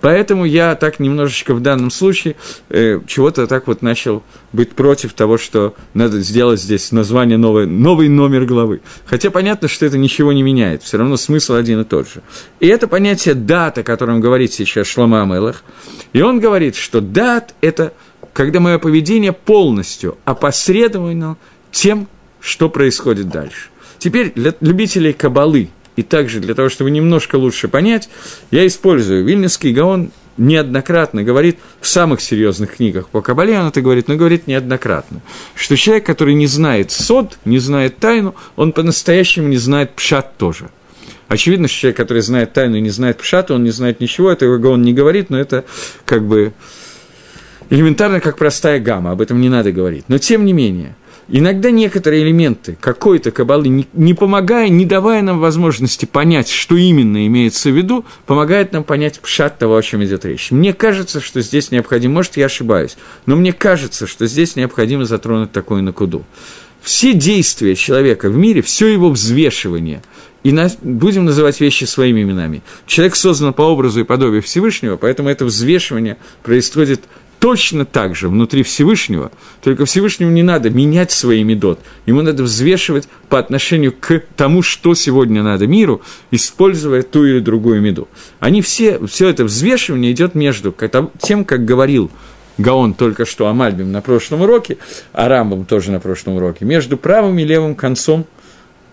Поэтому я так немножечко в данном случае э, чего-то так вот начал быть против того, что надо сделать здесь название новое, новый номер главы. Хотя понятно, что это ничего не меняет, все равно смысл один и тот же. И это понятие дата, о котором говорит сейчас Шлома Амелах, и он говорит, что дат – это когда мое поведение полностью опосредовано тем, что происходит дальше. Теперь для любителей кабалы и также для того, чтобы немножко лучше понять, я использую Вильнюсский Гаон неоднократно говорит в самых серьезных книгах по Кабале, он это говорит, но говорит неоднократно, что человек, который не знает сод, не знает тайну, он по-настоящему не знает пшат тоже. Очевидно, что человек, который знает тайну и не знает пшат, он не знает ничего, этого он не говорит, но это как бы элементарно, как простая гамма, об этом не надо говорить. Но тем не менее – Иногда некоторые элементы какой-то кабалы, не, помогая, не давая нам возможности понять, что именно имеется в виду, помогает нам понять пшат того, о чем идет речь. Мне кажется, что здесь необходимо, может, я ошибаюсь, но мне кажется, что здесь необходимо затронуть такую накуду. Все действия человека в мире, все его взвешивание, и на, будем называть вещи своими именами. Человек создан по образу и подобию Всевышнего, поэтому это взвешивание происходит точно так же внутри Всевышнего, только Всевышнему не надо менять свои медот, ему надо взвешивать по отношению к тому, что сегодня надо миру, используя ту или другую меду. Они все, все это взвешивание идет между тем, как говорил Гаон только что о Мальбим на прошлом уроке, а Рамбом тоже на прошлом уроке, между правым и левым концом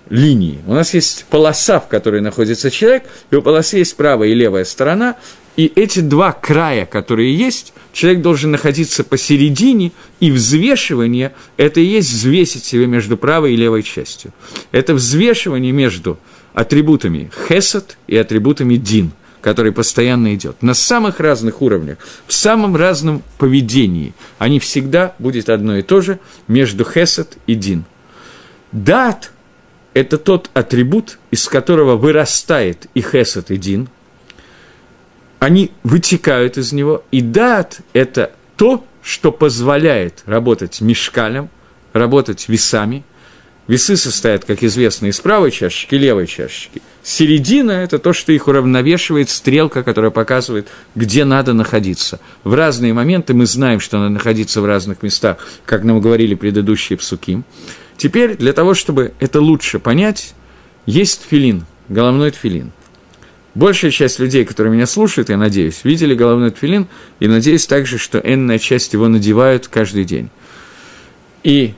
линии. У нас есть полоса, в которой находится человек, и у полосы есть правая и левая сторона, и эти два края, которые есть, человек должен находиться посередине, и взвешивание – это и есть взвесить себя между правой и левой частью. Это взвешивание между атрибутами хесад и атрибутами дин, который постоянно идет. На самых разных уровнях, в самом разном поведении. Они всегда будет одно и то же между хесад и дин. Дат – это тот атрибут, из которого вырастает и хесад, и дин – они вытекают из него, и дат – это то, что позволяет работать мешкалем, работать весами. Весы состоят, как известно, из правой чашечки и левой чашечки. Середина – это то, что их уравновешивает стрелка, которая показывает, где надо находиться. В разные моменты мы знаем, что надо находиться в разных местах, как нам говорили предыдущие псуки. Теперь, для того, чтобы это лучше понять, есть филин, головной тфилин. Большая часть людей, которые меня слушают, я надеюсь, видели головной тфилин, и надеюсь также, что энная часть его надевают каждый день. И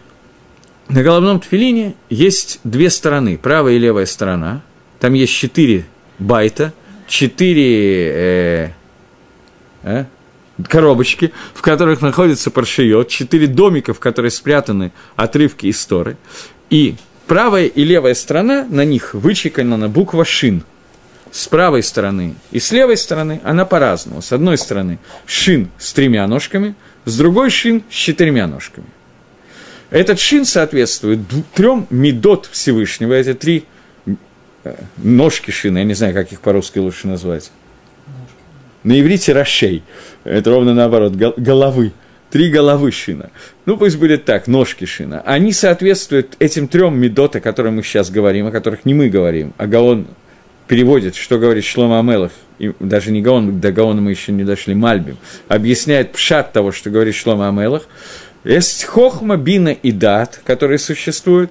на головном тфилине есть две стороны, правая и левая сторона. Там есть четыре байта, четыре э, э, коробочки, в которых находится паршиот, четыре домика, в которых спрятаны отрывки истории. И правая и левая сторона, на них вычекана буква «шин», с правой стороны и с левой стороны она по-разному. С одной стороны шин с тремя ножками, с другой шин с четырьмя ножками. Этот шин соответствует трем медот Всевышнего, эти три э, ножки шины, я не знаю, как их по-русски лучше назвать. На иврите рашей, это ровно наоборот, головы, три головы шина. Ну, пусть будет так, ножки шина. Они соответствуют этим трем медот, о которых мы сейчас говорим, о которых не мы говорим, а Гаон переводит, что говорит Шлома Амелах, и даже не Гаон, до Гаона мы еще не дошли, Мальбим, объясняет пшат того, что говорит Шлома Амелах, есть хохма, бина и дат, которые существуют,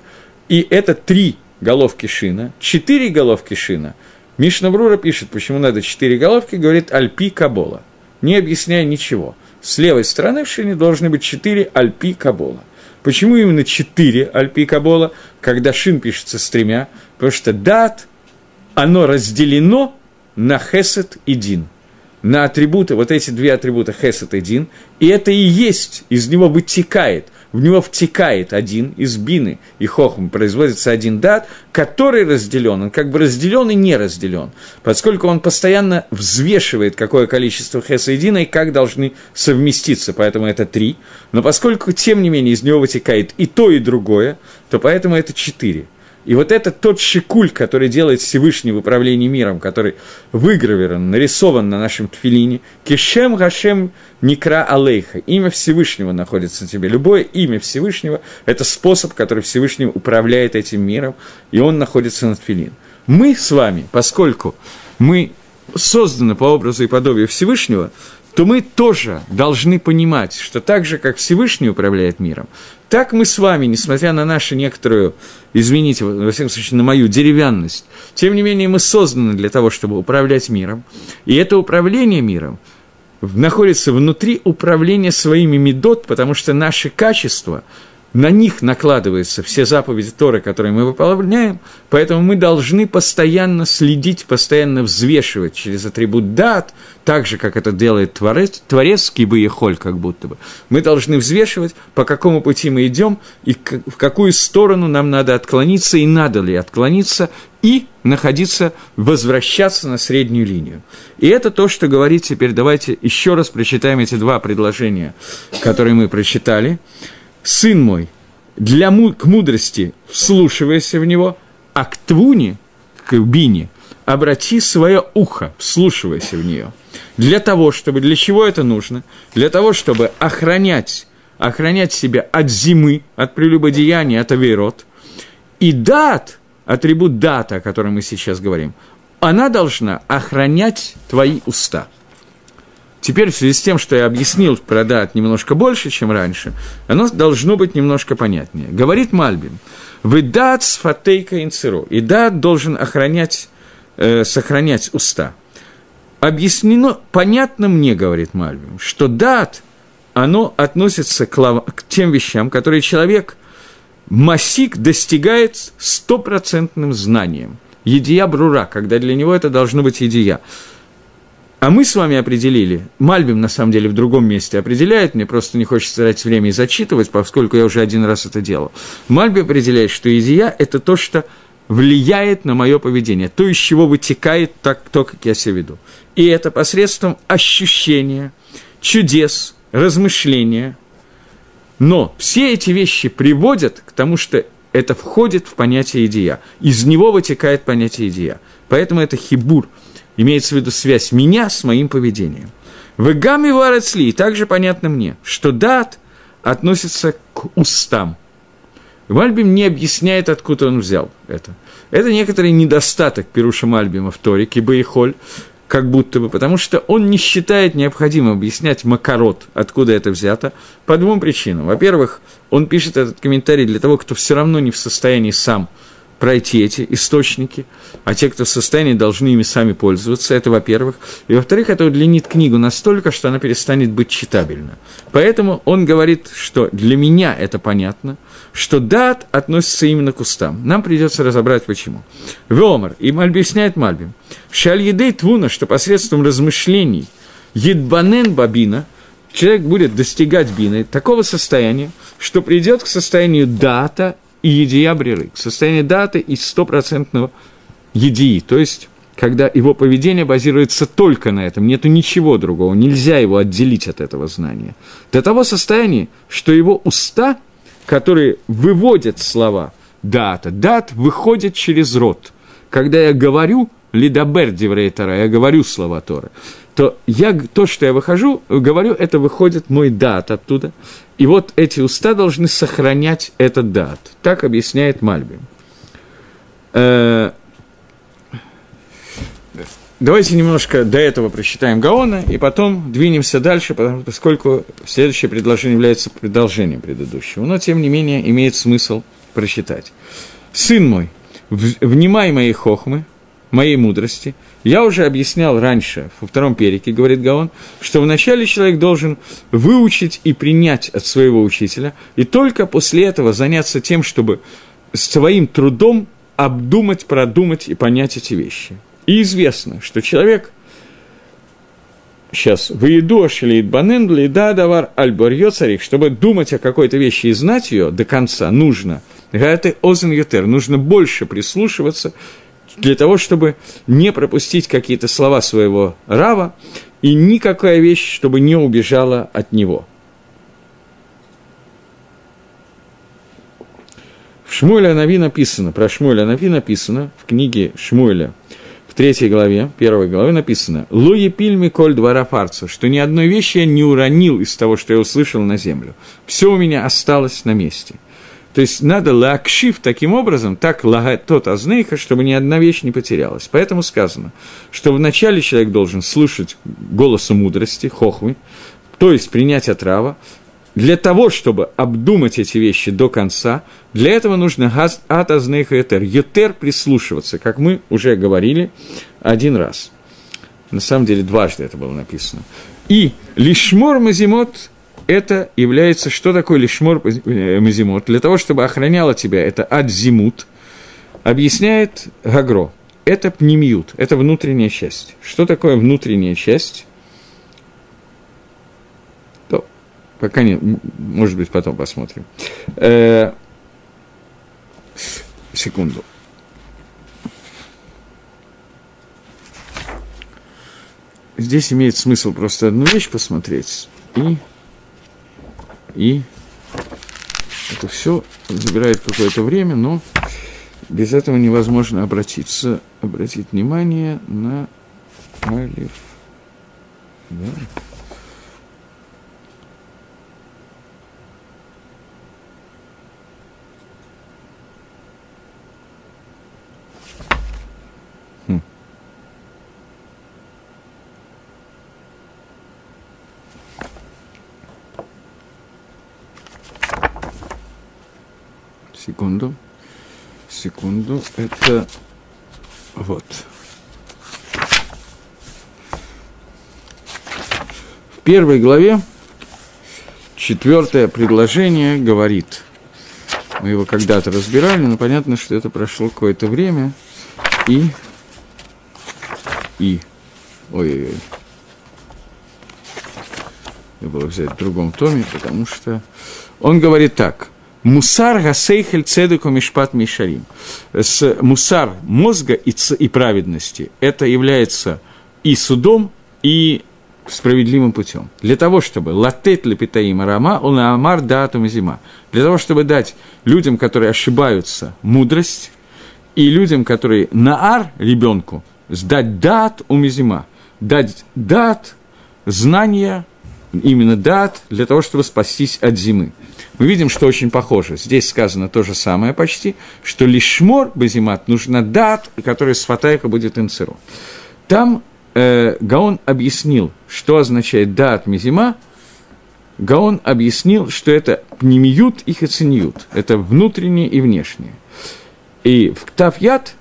и это три головки шина, четыре головки шина. Мишна Брура пишет, почему надо четыре головки, говорит Альпи Кабола, не объясняя ничего. С левой стороны в шине должны быть четыре Альпи Кабола. Почему именно четыре Альпи Кабола, когда шин пишется с тремя? Потому что дат – оно разделено на хесед и дин. На атрибуты, вот эти две атрибута хесед и дин, и это и есть, из него вытекает, в него втекает один из бины и хохм, производится один дат, который разделен, он как бы разделен и не разделен, поскольку он постоянно взвешивает, какое количество хеса и дина и как должны совместиться, поэтому это три, но поскольку, тем не менее, из него вытекает и то, и другое, то поэтому это четыре – и вот это тот шикуль, который делает Всевышний в управлении миром, который выгравирован, нарисован на нашем тфилине, Кишем Гашем Никра Алейха, имя Всевышнего находится на тебе. Любое имя Всевышнего – это способ, который Всевышний управляет этим миром, и он находится на тфилин. Мы с вами, поскольку мы созданы по образу и подобию Всевышнего, то мы тоже должны понимать, что так же, как Всевышний управляет миром, так мы с вами, несмотря на нашу некоторую, извините, во всяком случае, на мою деревянность, тем не менее мы созданы для того, чтобы управлять миром. И это управление миром находится внутри управления своими медот, потому что наши качества – на них накладываются все заповеди Торы, которые мы выполняем, поэтому мы должны постоянно следить, постоянно взвешивать через атрибут дат, так же, как это делает Творец, Творец Кибы как будто бы. Мы должны взвешивать, по какому пути мы идем, и в какую сторону нам надо отклониться, и надо ли отклониться, и находиться, возвращаться на среднюю линию. И это то, что говорит теперь, давайте еще раз прочитаем эти два предложения, которые мы прочитали сын мой, для, к мудрости вслушивайся в него, а к твуне, к бине, обрати свое ухо, вслушивайся в нее. Для того, чтобы, для чего это нужно? Для того, чтобы охранять, охранять себя от зимы, от прелюбодеяния, от авейрот. И дат, атрибут дата, о котором мы сейчас говорим, она должна охранять твои уста. Теперь в связи с тем, что я объяснил про дат немножко больше, чем раньше, оно должно быть немножко понятнее. Говорит Мальбин, «Вы дат с фатейка инцеру». И дат должен охранять, э, сохранять уста. Объяснено, понятно мне, говорит Мальбин, что дат, оно относится к, лав... к тем вещам, которые человек, масик, достигает стопроцентным знанием – едия брура, когда для него это должно быть едия. А мы с вами определили, Мальбим на самом деле в другом месте определяет, мне просто не хочется тратить время и зачитывать, поскольку я уже один раз это делал. Мальбим определяет, что идея – это то, что влияет на мое поведение, то, из чего вытекает так, то, как я себя веду. И это посредством ощущения, чудес, размышления. Но все эти вещи приводят к тому, что это входит в понятие идея. Из него вытекает понятие идея. Поэтому это хибур, имеется в виду связь меня с моим поведением. В гамме варацли также понятно мне, что дат относится к устам. Мальбим не объясняет, откуда он взял это. Это некоторый недостаток Перуша Мальбима в Торе, кибо и холь, как будто бы, потому что он не считает необходимым объяснять макарот, откуда это взято, по двум причинам. Во-первых, он пишет этот комментарий для того, кто все равно не в состоянии сам пройти эти источники, а те, кто в состоянии, должны ими сами пользоваться, это во-первых. И во-вторых, это удлинит книгу настолько, что она перестанет быть читабельна. Поэтому он говорит, что для меня это понятно, что дат относится именно к устам. Нам придется разобрать, почему. Веомар, им объясняет Мальбим, шаль едей твуна, что посредством размышлений едбанен бабина, человек будет достигать бины такого состояния, что придет к состоянию дата и едия бреры, к состоянию даты и стопроцентного едии, то есть когда его поведение базируется только на этом, нету ничего другого, нельзя его отделить от этого знания. До того состояния, что его уста, которые выводят слова дата, дат выходит через рот. Когда я говорю лидабер деврейтера, я говорю слова Торы, то я, то, что я выхожу, говорю, это выходит мой дат оттуда. И вот эти уста должны сохранять этот дат. Так объясняет Мальбим. Э, давайте немножко до этого прочитаем Гаона, и потом двинемся дальше, поскольку следующее предложение является продолжением предыдущего. Но, тем не менее, имеет смысл прочитать. «Сын мой, внимай моей хохмы, моей мудрости. Я уже объяснял раньше, во втором перике, говорит Гаон, что вначале человек должен выучить и принять от своего учителя, и только после этого заняться тем, чтобы своим трудом обдумать, продумать и понять эти вещи. И известно, что человек сейчас выеду ашелит банендли да давар альборьё царих, чтобы думать о какой-то вещи и знать ее до конца, нужно. Это озен ютер, нужно больше прислушиваться для того, чтобы не пропустить какие-то слова своего Рава, и никакая вещь, чтобы не убежала от него. В Шмуэля Нави написано, про Шмуэля Нави написано, в книге Шмуэля, в третьей главе, первой главе написано, «Луи пильми коль двора фарца», что ни одной вещи я не уронил из того, что я услышал на землю. Все у меня осталось на месте – то есть надо лакшив таким образом, так лагать тот азнейха, чтобы ни одна вещь не потерялась. Поэтому сказано, что вначале человек должен слышать голоса мудрости, хохмы, то есть принять отрава, для того, чтобы обдумать эти вещи до конца, для этого нужно ат азнейха этер, ютер прислушиваться, как мы уже говорили один раз. На самом деле дважды это было написано. И лишмор мазимот это является, что такое лишмор э, мазимот? Для того, чтобы охраняло тебя, это адзимут, объясняет Гагро. Это пнемиют, это внутренняя часть. Что такое внутренняя часть? То, пока не, может быть, потом посмотрим. Э, секунду. Здесь имеет смысл просто одну вещь посмотреть и и Это все забирает какое-то время, но без этого невозможно обратиться, обратить внимание на алиф. Да. Секунду, секунду, это вот. В первой главе четвертое предложение говорит, мы его когда-то разбирали, но понятно, что это прошло какое-то время, и, и, ой-ой-ой, я было взять в другом томе, потому что он говорит так – Мусар гасейхель цедеку мишпат мишарим. С мусар мозга и, ц, и праведности это является и судом, и справедливым путем. Для того, чтобы латет лепитаим арама, он амар датум зима. Для того, чтобы дать людям, которые ошибаются, мудрость, и людям, которые наар ребенку, сдать дат умизима, дать дат, знания, именно дат, для того, чтобы спастись от зимы мы видим, что очень похоже. Здесь сказано то же самое почти, что лишмор базимат нужно дат, который с будет инцеру. Там э, Гаон объяснил, что означает дат мизима. Гаон объяснил, что это пнемиют и хациньют. Это внутреннее и внешнее. И в Ктафьят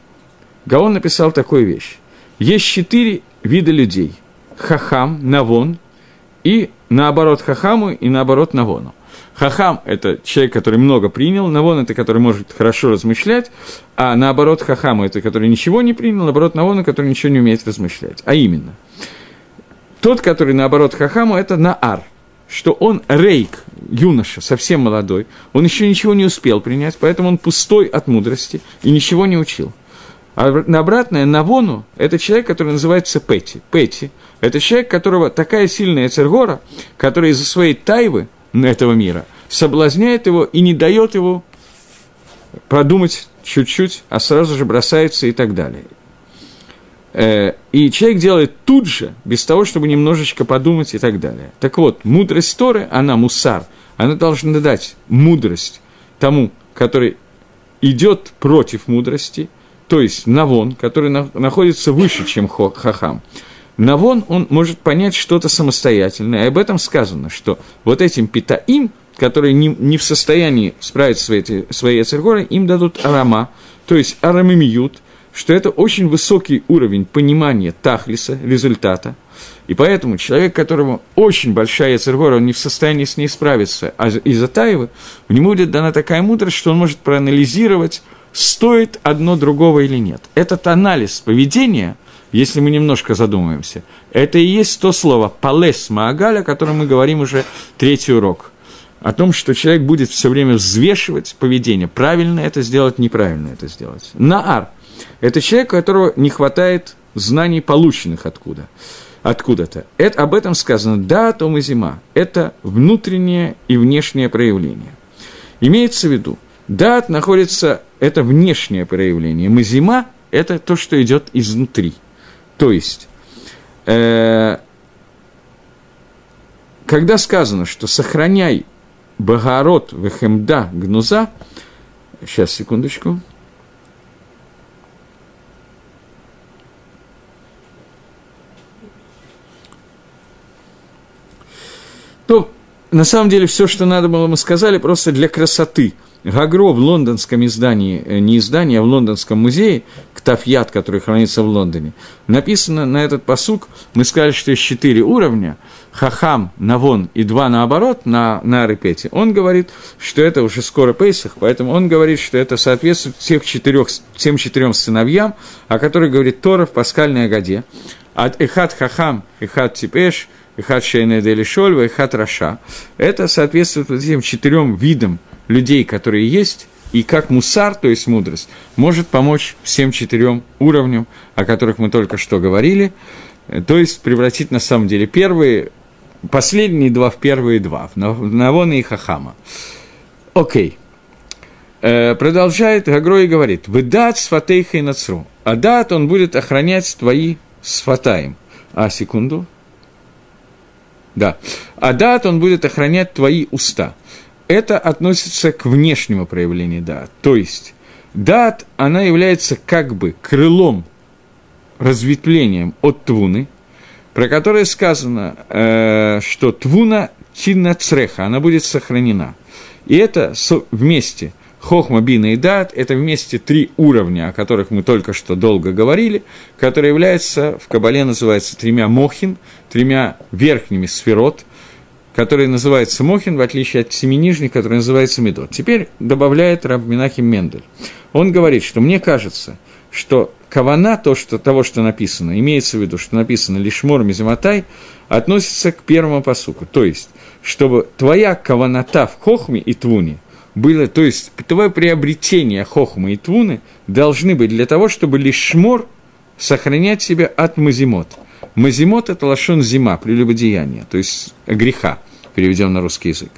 Гаон написал такую вещь. Есть четыре вида людей. Хахам, Навон и наоборот Хахаму и наоборот Навону. Хахам – это человек, который много принял, Навон – это который может хорошо размышлять, а наоборот Хахаму – это который ничего не принял, наоборот Навону, который ничего не умеет размышлять. А именно, тот, который наоборот Хахаму – это Наар, что он рейк, юноша, совсем молодой, он еще ничего не успел принять, поэтому он пустой от мудрости и ничего не учил. А на обратное, Навону – это человек, который называется Пети. Пети – это человек, которого такая сильная цергора, который из-за своей тайвы – этого мира, соблазняет его и не дает его продумать чуть-чуть, а сразу же бросается и так далее. Э, и человек делает тут же, без того, чтобы немножечко подумать и так далее. Так вот, мудрость Торы, она мусар, она должна дать мудрость тому, который идет против мудрости, то есть Навон, который находится выше, чем Хахам. Навон, он может понять что-то самостоятельное. И об этом сказано, что вот этим питаим, которые не, не в состоянии справиться своей, своей эцергорой, им дадут арама, то есть арамимиют, что это очень высокий уровень понимания тахлиса, результата. И поэтому человек, которому очень большая эцергора, он не в состоянии с ней справиться, а из-за Таева, у него будет дана такая мудрость, что он может проанализировать, стоит одно другого или нет. Этот анализ поведения – если мы немножко задумаемся, это и есть то слово «палес маагаль», о котором мы говорим уже третий урок. О том, что человек будет все время взвешивать поведение, правильно это сделать, неправильно это сделать. Наар – это человек, у которого не хватает знаний, полученных откуда откуда-то. Это, об этом сказано «да, том и зима». Это внутреннее и внешнее проявление. Имеется в виду, дат находится, это внешнее проявление, мазима – это то, что идет изнутри – то есть, э, когда сказано, что сохраняй Багарот Вехемда Гнуза, сейчас, секундочку, Ну, на самом деле, все, что надо было, мы сказали, просто для красоты – Гагро в лондонском издании, э, не издании, а в лондонском музее, Ктафьят, который хранится в Лондоне, написано на этот посук, мы сказали, что есть четыре уровня, Хахам, Навон и два наоборот, на, на Арепете, он говорит, что это уже скоро Пейсах, поэтому он говорит, что это соответствует всех четырех, всем четырем сыновьям, о которых говорит Тора в пасхальной Агаде. От Эхат Хахам, Эхат Типеш, Эхат Шейне Дели Шольва, Эхат Раша. Это соответствует вот этим четырем видам людей, которые есть, и как мусар, то есть мудрость, может помочь всем четырем уровням, о которых мы только что говорили, то есть превратить на самом деле первые, последние два в первые два, в Навона и Хахама. Окей. Э, продолжает Гагро и говорит, «Вы дат сватейха и нацру». А дат он будет охранять твои сватаем. А, секунду. Да. А дат он будет охранять твои уста. Это относится к внешнему проявлению дат. То есть, дат, она является как бы крылом, разветвлением от твуны, про которое сказано, э, что твуна тинна цреха, она будет сохранена. И это вместе – Хохма, Бина и Дат – это вместе три уровня, о которых мы только что долго говорили, которые являются, в Кабале называются тремя мохин, тремя верхними сферот, которые называются мохин, в отличие от семи нижних, которые называются медот. Теперь добавляет Раб Минахим Мендель. Он говорит, что мне кажется, что кавана, то, что, того, что написано, имеется в виду, что написано лишмор мизиматай, относится к первому посуку. То есть, чтобы твоя каваната в хохме и твуне – было, то есть твое приобретение хохмы и твуны должны быть для того, чтобы лишь шмор сохранять себя от мазимот. Мазимот – это лошон зима, прелюбодеяние, то есть греха, переведем на русский язык.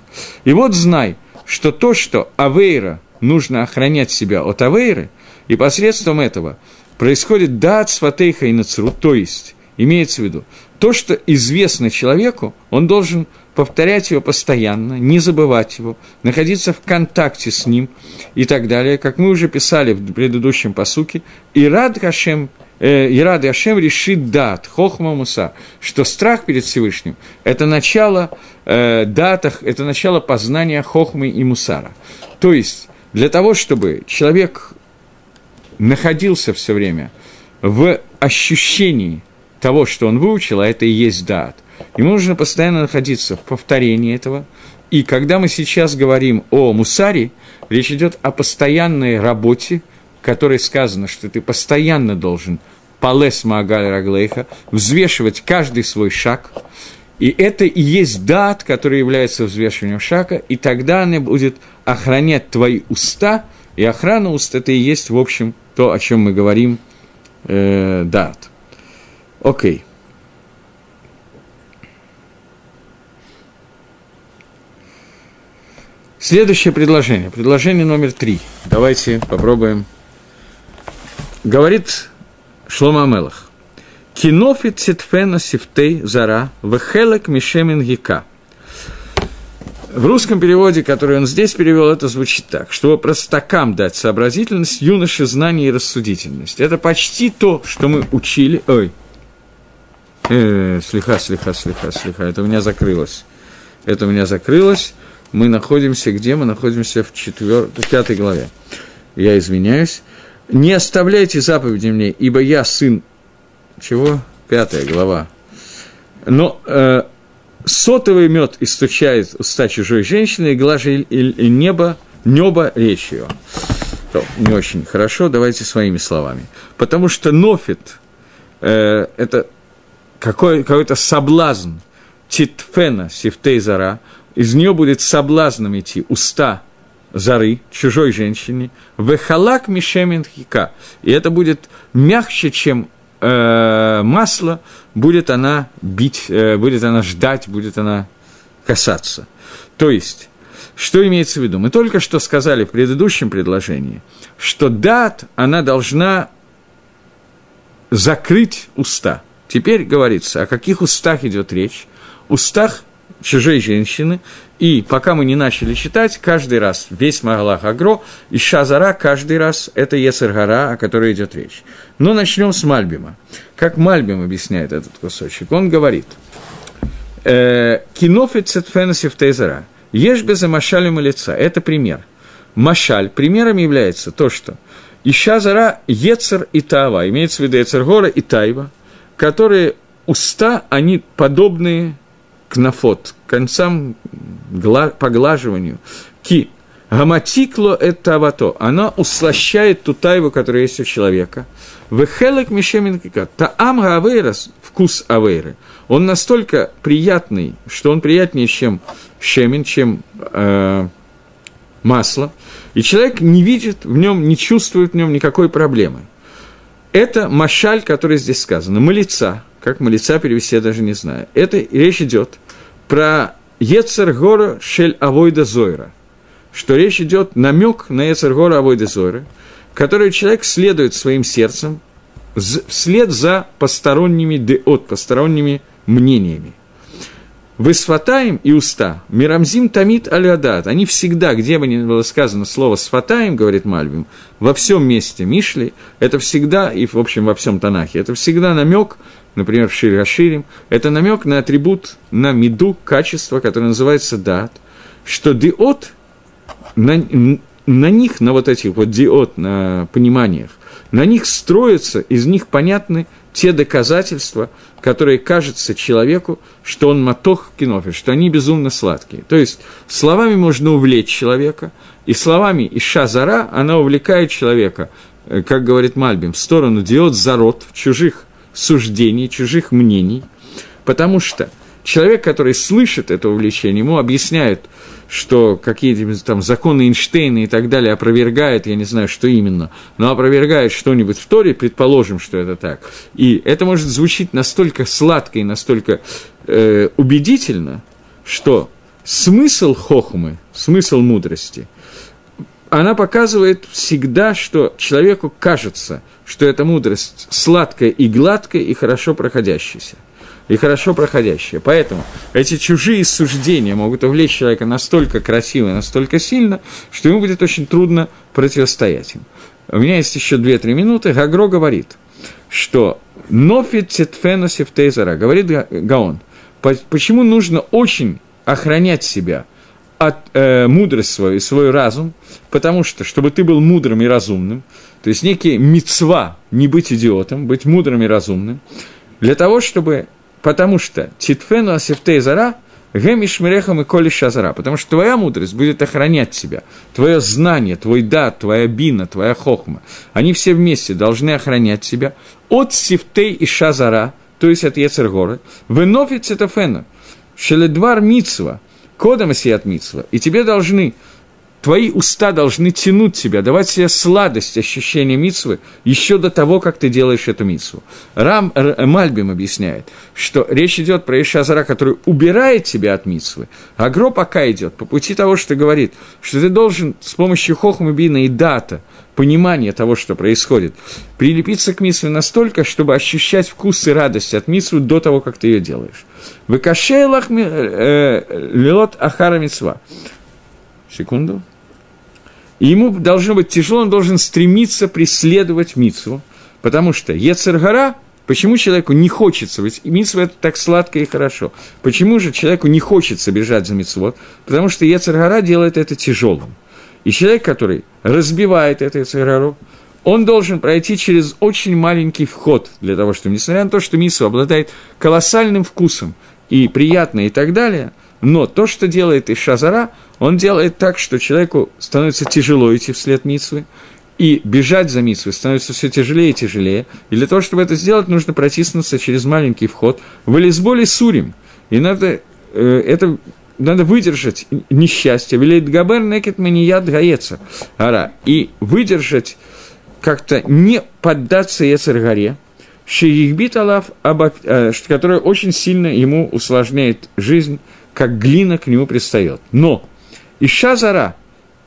И вот знай, что то, что авейра нужно охранять себя от авейры, и посредством этого происходит дат сватейха и нацру, то есть, имеется в виду, то, что известно человеку, он должен повторять его постоянно, не забывать его, находиться в контакте с ним и так далее, как мы уже писали в предыдущем посуке, и рад Хашем, э, и рад Хашем решит дат, хохма муса, что страх перед Всевышним – это начало э, датах, это начало познания хохмы и мусара. То есть, для того, чтобы человек находился все время в ощущении того, что он выучил, а это и есть дат – Ему нужно постоянно находиться в повторении этого. И когда мы сейчас говорим о мусаре, речь идет о постоянной работе, в которой сказано, что ты постоянно должен палес маагаль раглейха, взвешивать каждый свой шаг. И это и есть дат, который является взвешиванием шага, и тогда она будет охранять твои уста, и охрана уст – это и есть, в общем, то, о чем мы говорим, э, дат. Окей. Okay. Следующее предложение, предложение номер три. Давайте попробуем. Говорит Шлома Мелах. Кинофит ситфена сифтей зара вехелек мишемин гика. В русском переводе, который он здесь перевел, это звучит так, чтобы простакам дать сообразительность, юноше знание и рассудительность. Это почти то, что мы учили. Ой, э, слегка, слегка, слегка, слегка, это у меня закрылось. Это у меня закрылось мы находимся где? Мы находимся в, четвер... в пятой главе. Я извиняюсь. «Не оставляйте заповеди мне, ибо я сын...» Чего? Пятая глава. Но э, сотовый мед истучает уста чужой женщины, и глажи и небо, небо речью. То, не очень хорошо, давайте своими словами. Потому что нофит э, – это какой, какой-то соблазн титфена сифтейзара – из нее будет соблазном идти уста зары, чужой женщине, вехалак мишемин хика. И это будет мягче, чем э, масло, будет она бить, э, будет она ждать, будет она касаться. То есть, что имеется в виду? Мы только что сказали в предыдущем предложении, что дат, она должна закрыть уста. Теперь говорится, о каких устах идет речь? Устах чужой женщины, и пока мы не начали читать, каждый раз весь Магалах Агро и Шазара каждый раз это Ецергара, о которой идет речь. Но начнем с Мальбима. Как Мальбим объясняет этот кусочек? Он говорит, «Э, «Кинофит цетфенесив тейзера, ешь без машалем лица». Это пример. Машаль, примером является то, что Ища зара Ецер и Тава, имеется в виду Ецергора и Тайва, которые уста, они подобные кнафот, концам гла- поглаживанию, ки, гаматикло это авато, она услощает ту тайву, которая есть у человека. Вехелек мишемин таам авейрас, вкус авейры, он настолько приятный, что он приятнее, чем шемин, чем э, масло, и человек не видит в нем, не чувствует в нем никакой проблемы. Это машаль, который здесь сказано, малица, как малица перевести, я даже не знаю. Это речь идет про Ецер Гора Шель Авойда Зойра, что речь идет намек на Эцергора Авойдезора, который человек следует своим сердцем вслед за посторонними деот, посторонними мнениями. Высфатаем и уста, мирамзим тамит алядат, они всегда, где бы ни было сказано слово сфатаем, говорит Мальбим, во всем месте Мишли, это всегда, и в общем во всем Танахе, это всегда намек, например, в Шираширим, это намек на атрибут, на меду, качество, которое называется дат, что диот, на, на них, на вот этих вот диот, на пониманиях, на них строятся, из них понятны те доказательства, которые кажется человеку, что он матох кинофи, что они безумно сладкие. То есть словами можно увлечь человека, и словами Иша Зара она увлекает человека, э, как говорит Мальбим, в сторону диод зарод, чужих суждений, чужих мнений, потому что человек, который слышит это увлечение, ему объясняют – что какие-то там законы Эйнштейна и так далее опровергает, я не знаю, что именно, но опровергает что-нибудь в Торе, предположим, что это так. И это может звучить настолько сладко и настолько э, убедительно, что смысл хохмы, смысл мудрости, она показывает всегда, что человеку кажется, что эта мудрость сладкая и гладкая и хорошо проходящаяся и хорошо проходящее. Поэтому эти чужие суждения могут увлечь человека настолько красиво настолько сильно, что ему будет очень трудно противостоять им. У меня есть еще 2-3 минуты. Гагро говорит, что «Нофит цитфеносив тейзара», говорит Гаон, почему нужно очень охранять себя от э, мудрость свою и свой разум, потому что, чтобы ты был мудрым и разумным, то есть некий мецва не быть идиотом, быть мудрым и разумным, для того, чтобы потому что Титфену Асифтей Зара Гемиш Мирехам и Коли Шазара, потому что твоя мудрость будет охранять тебя, твое знание, твой дат, твоя бина, твоя хохма, они все вместе должны охранять тебя от Сифтей и Шазара, то есть от Ецергора, вынофит Цитофена, Шеледвар Мицва, Кодом Асиат Мицва, и тебе должны твои уста должны тянуть тебя, давать себе сладость ощущения митсвы еще до того, как ты делаешь эту митсву. Рам Мальбим объясняет, что речь идет про Ишазара, который убирает тебя от митсвы, а Гро пока идет по пути того, что говорит, что ты должен с помощью хохмабина и дата, понимания того, что происходит, прилепиться к митсве настолько, чтобы ощущать вкус и радость от митсвы до того, как ты ее делаешь. Выкашейлах э, э, лилот ахара митсва. Секунду. Ему должно быть тяжело, он должен стремиться преследовать Мицу, потому что Ецергара, почему человеку не хочется, ведь Мицва это так сладко и хорошо, почему же человеку не хочется бежать за Мицвод? Потому что Ецергара делает это тяжелым. И человек, который разбивает это Ецергару, он должен пройти через очень маленький вход для того, чтобы, несмотря на то, что Мису обладает колоссальным вкусом и приятно и так далее, но то, что делает Ишазара, он делает так, что человеку становится тяжело идти вслед Митсвы, и бежать за Митсвой становится все тяжелее и тяжелее. И для того, чтобы это сделать, нужно протиснуться через маленький вход в Элисболе Сурим. И надо, э, это, надо выдержать несчастье. Велит Габер некет манияд гаеца. Ара. И выдержать, как-то не поддаться Ецаргаре, Шиихбит Алав, э, которая очень сильно ему усложняет жизнь, как глина к нему пристает. Но Ища зара.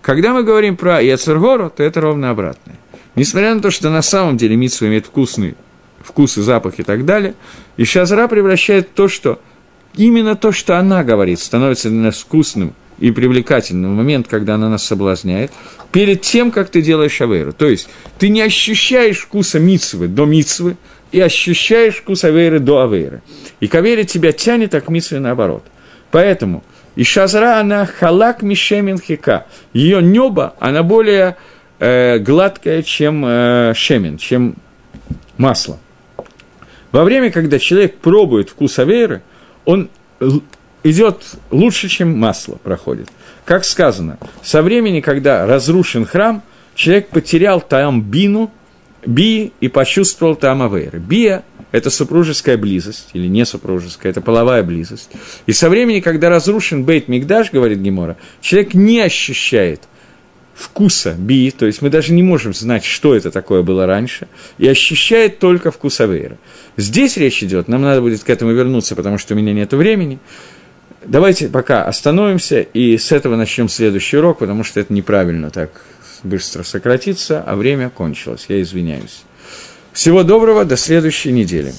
Когда мы говорим про Яцергору, то это ровно обратное. Несмотря на то, что на самом деле митсва имеет вкусный вкус и запах и так далее, Ища зара превращает то, что именно то, что она говорит, становится для нас вкусным и привлекательным в момент, когда она нас соблазняет, перед тем, как ты делаешь авейру. То есть ты не ощущаешь вкуса митсвы до митсвы и ощущаешь вкус авейры до авейры. И к авейре тебя тянет, а к митсве наоборот. Поэтому и шазра, она халак мишемин хика. Ее небо, она более э, гладкая, чем э, шемин, чем масло. Во время, когда человек пробует вкус аверы, он идет лучше, чем масло проходит. Как сказано, со времени, когда разрушен храм, человек потерял там бину, би и почувствовал там аверы. Бия это супружеская близость, или не супружеская, это половая близость. И со времени, когда разрушен Бейт Мигдаш, говорит Гемора, человек не ощущает вкуса би, то есть мы даже не можем знать, что это такое было раньше, и ощущает только вкус Авейра. Здесь речь идет, нам надо будет к этому вернуться, потому что у меня нет времени, Давайте пока остановимся и с этого начнем следующий урок, потому что это неправильно так быстро сократиться, а время кончилось. Я извиняюсь. Всего доброго, до следующей недели.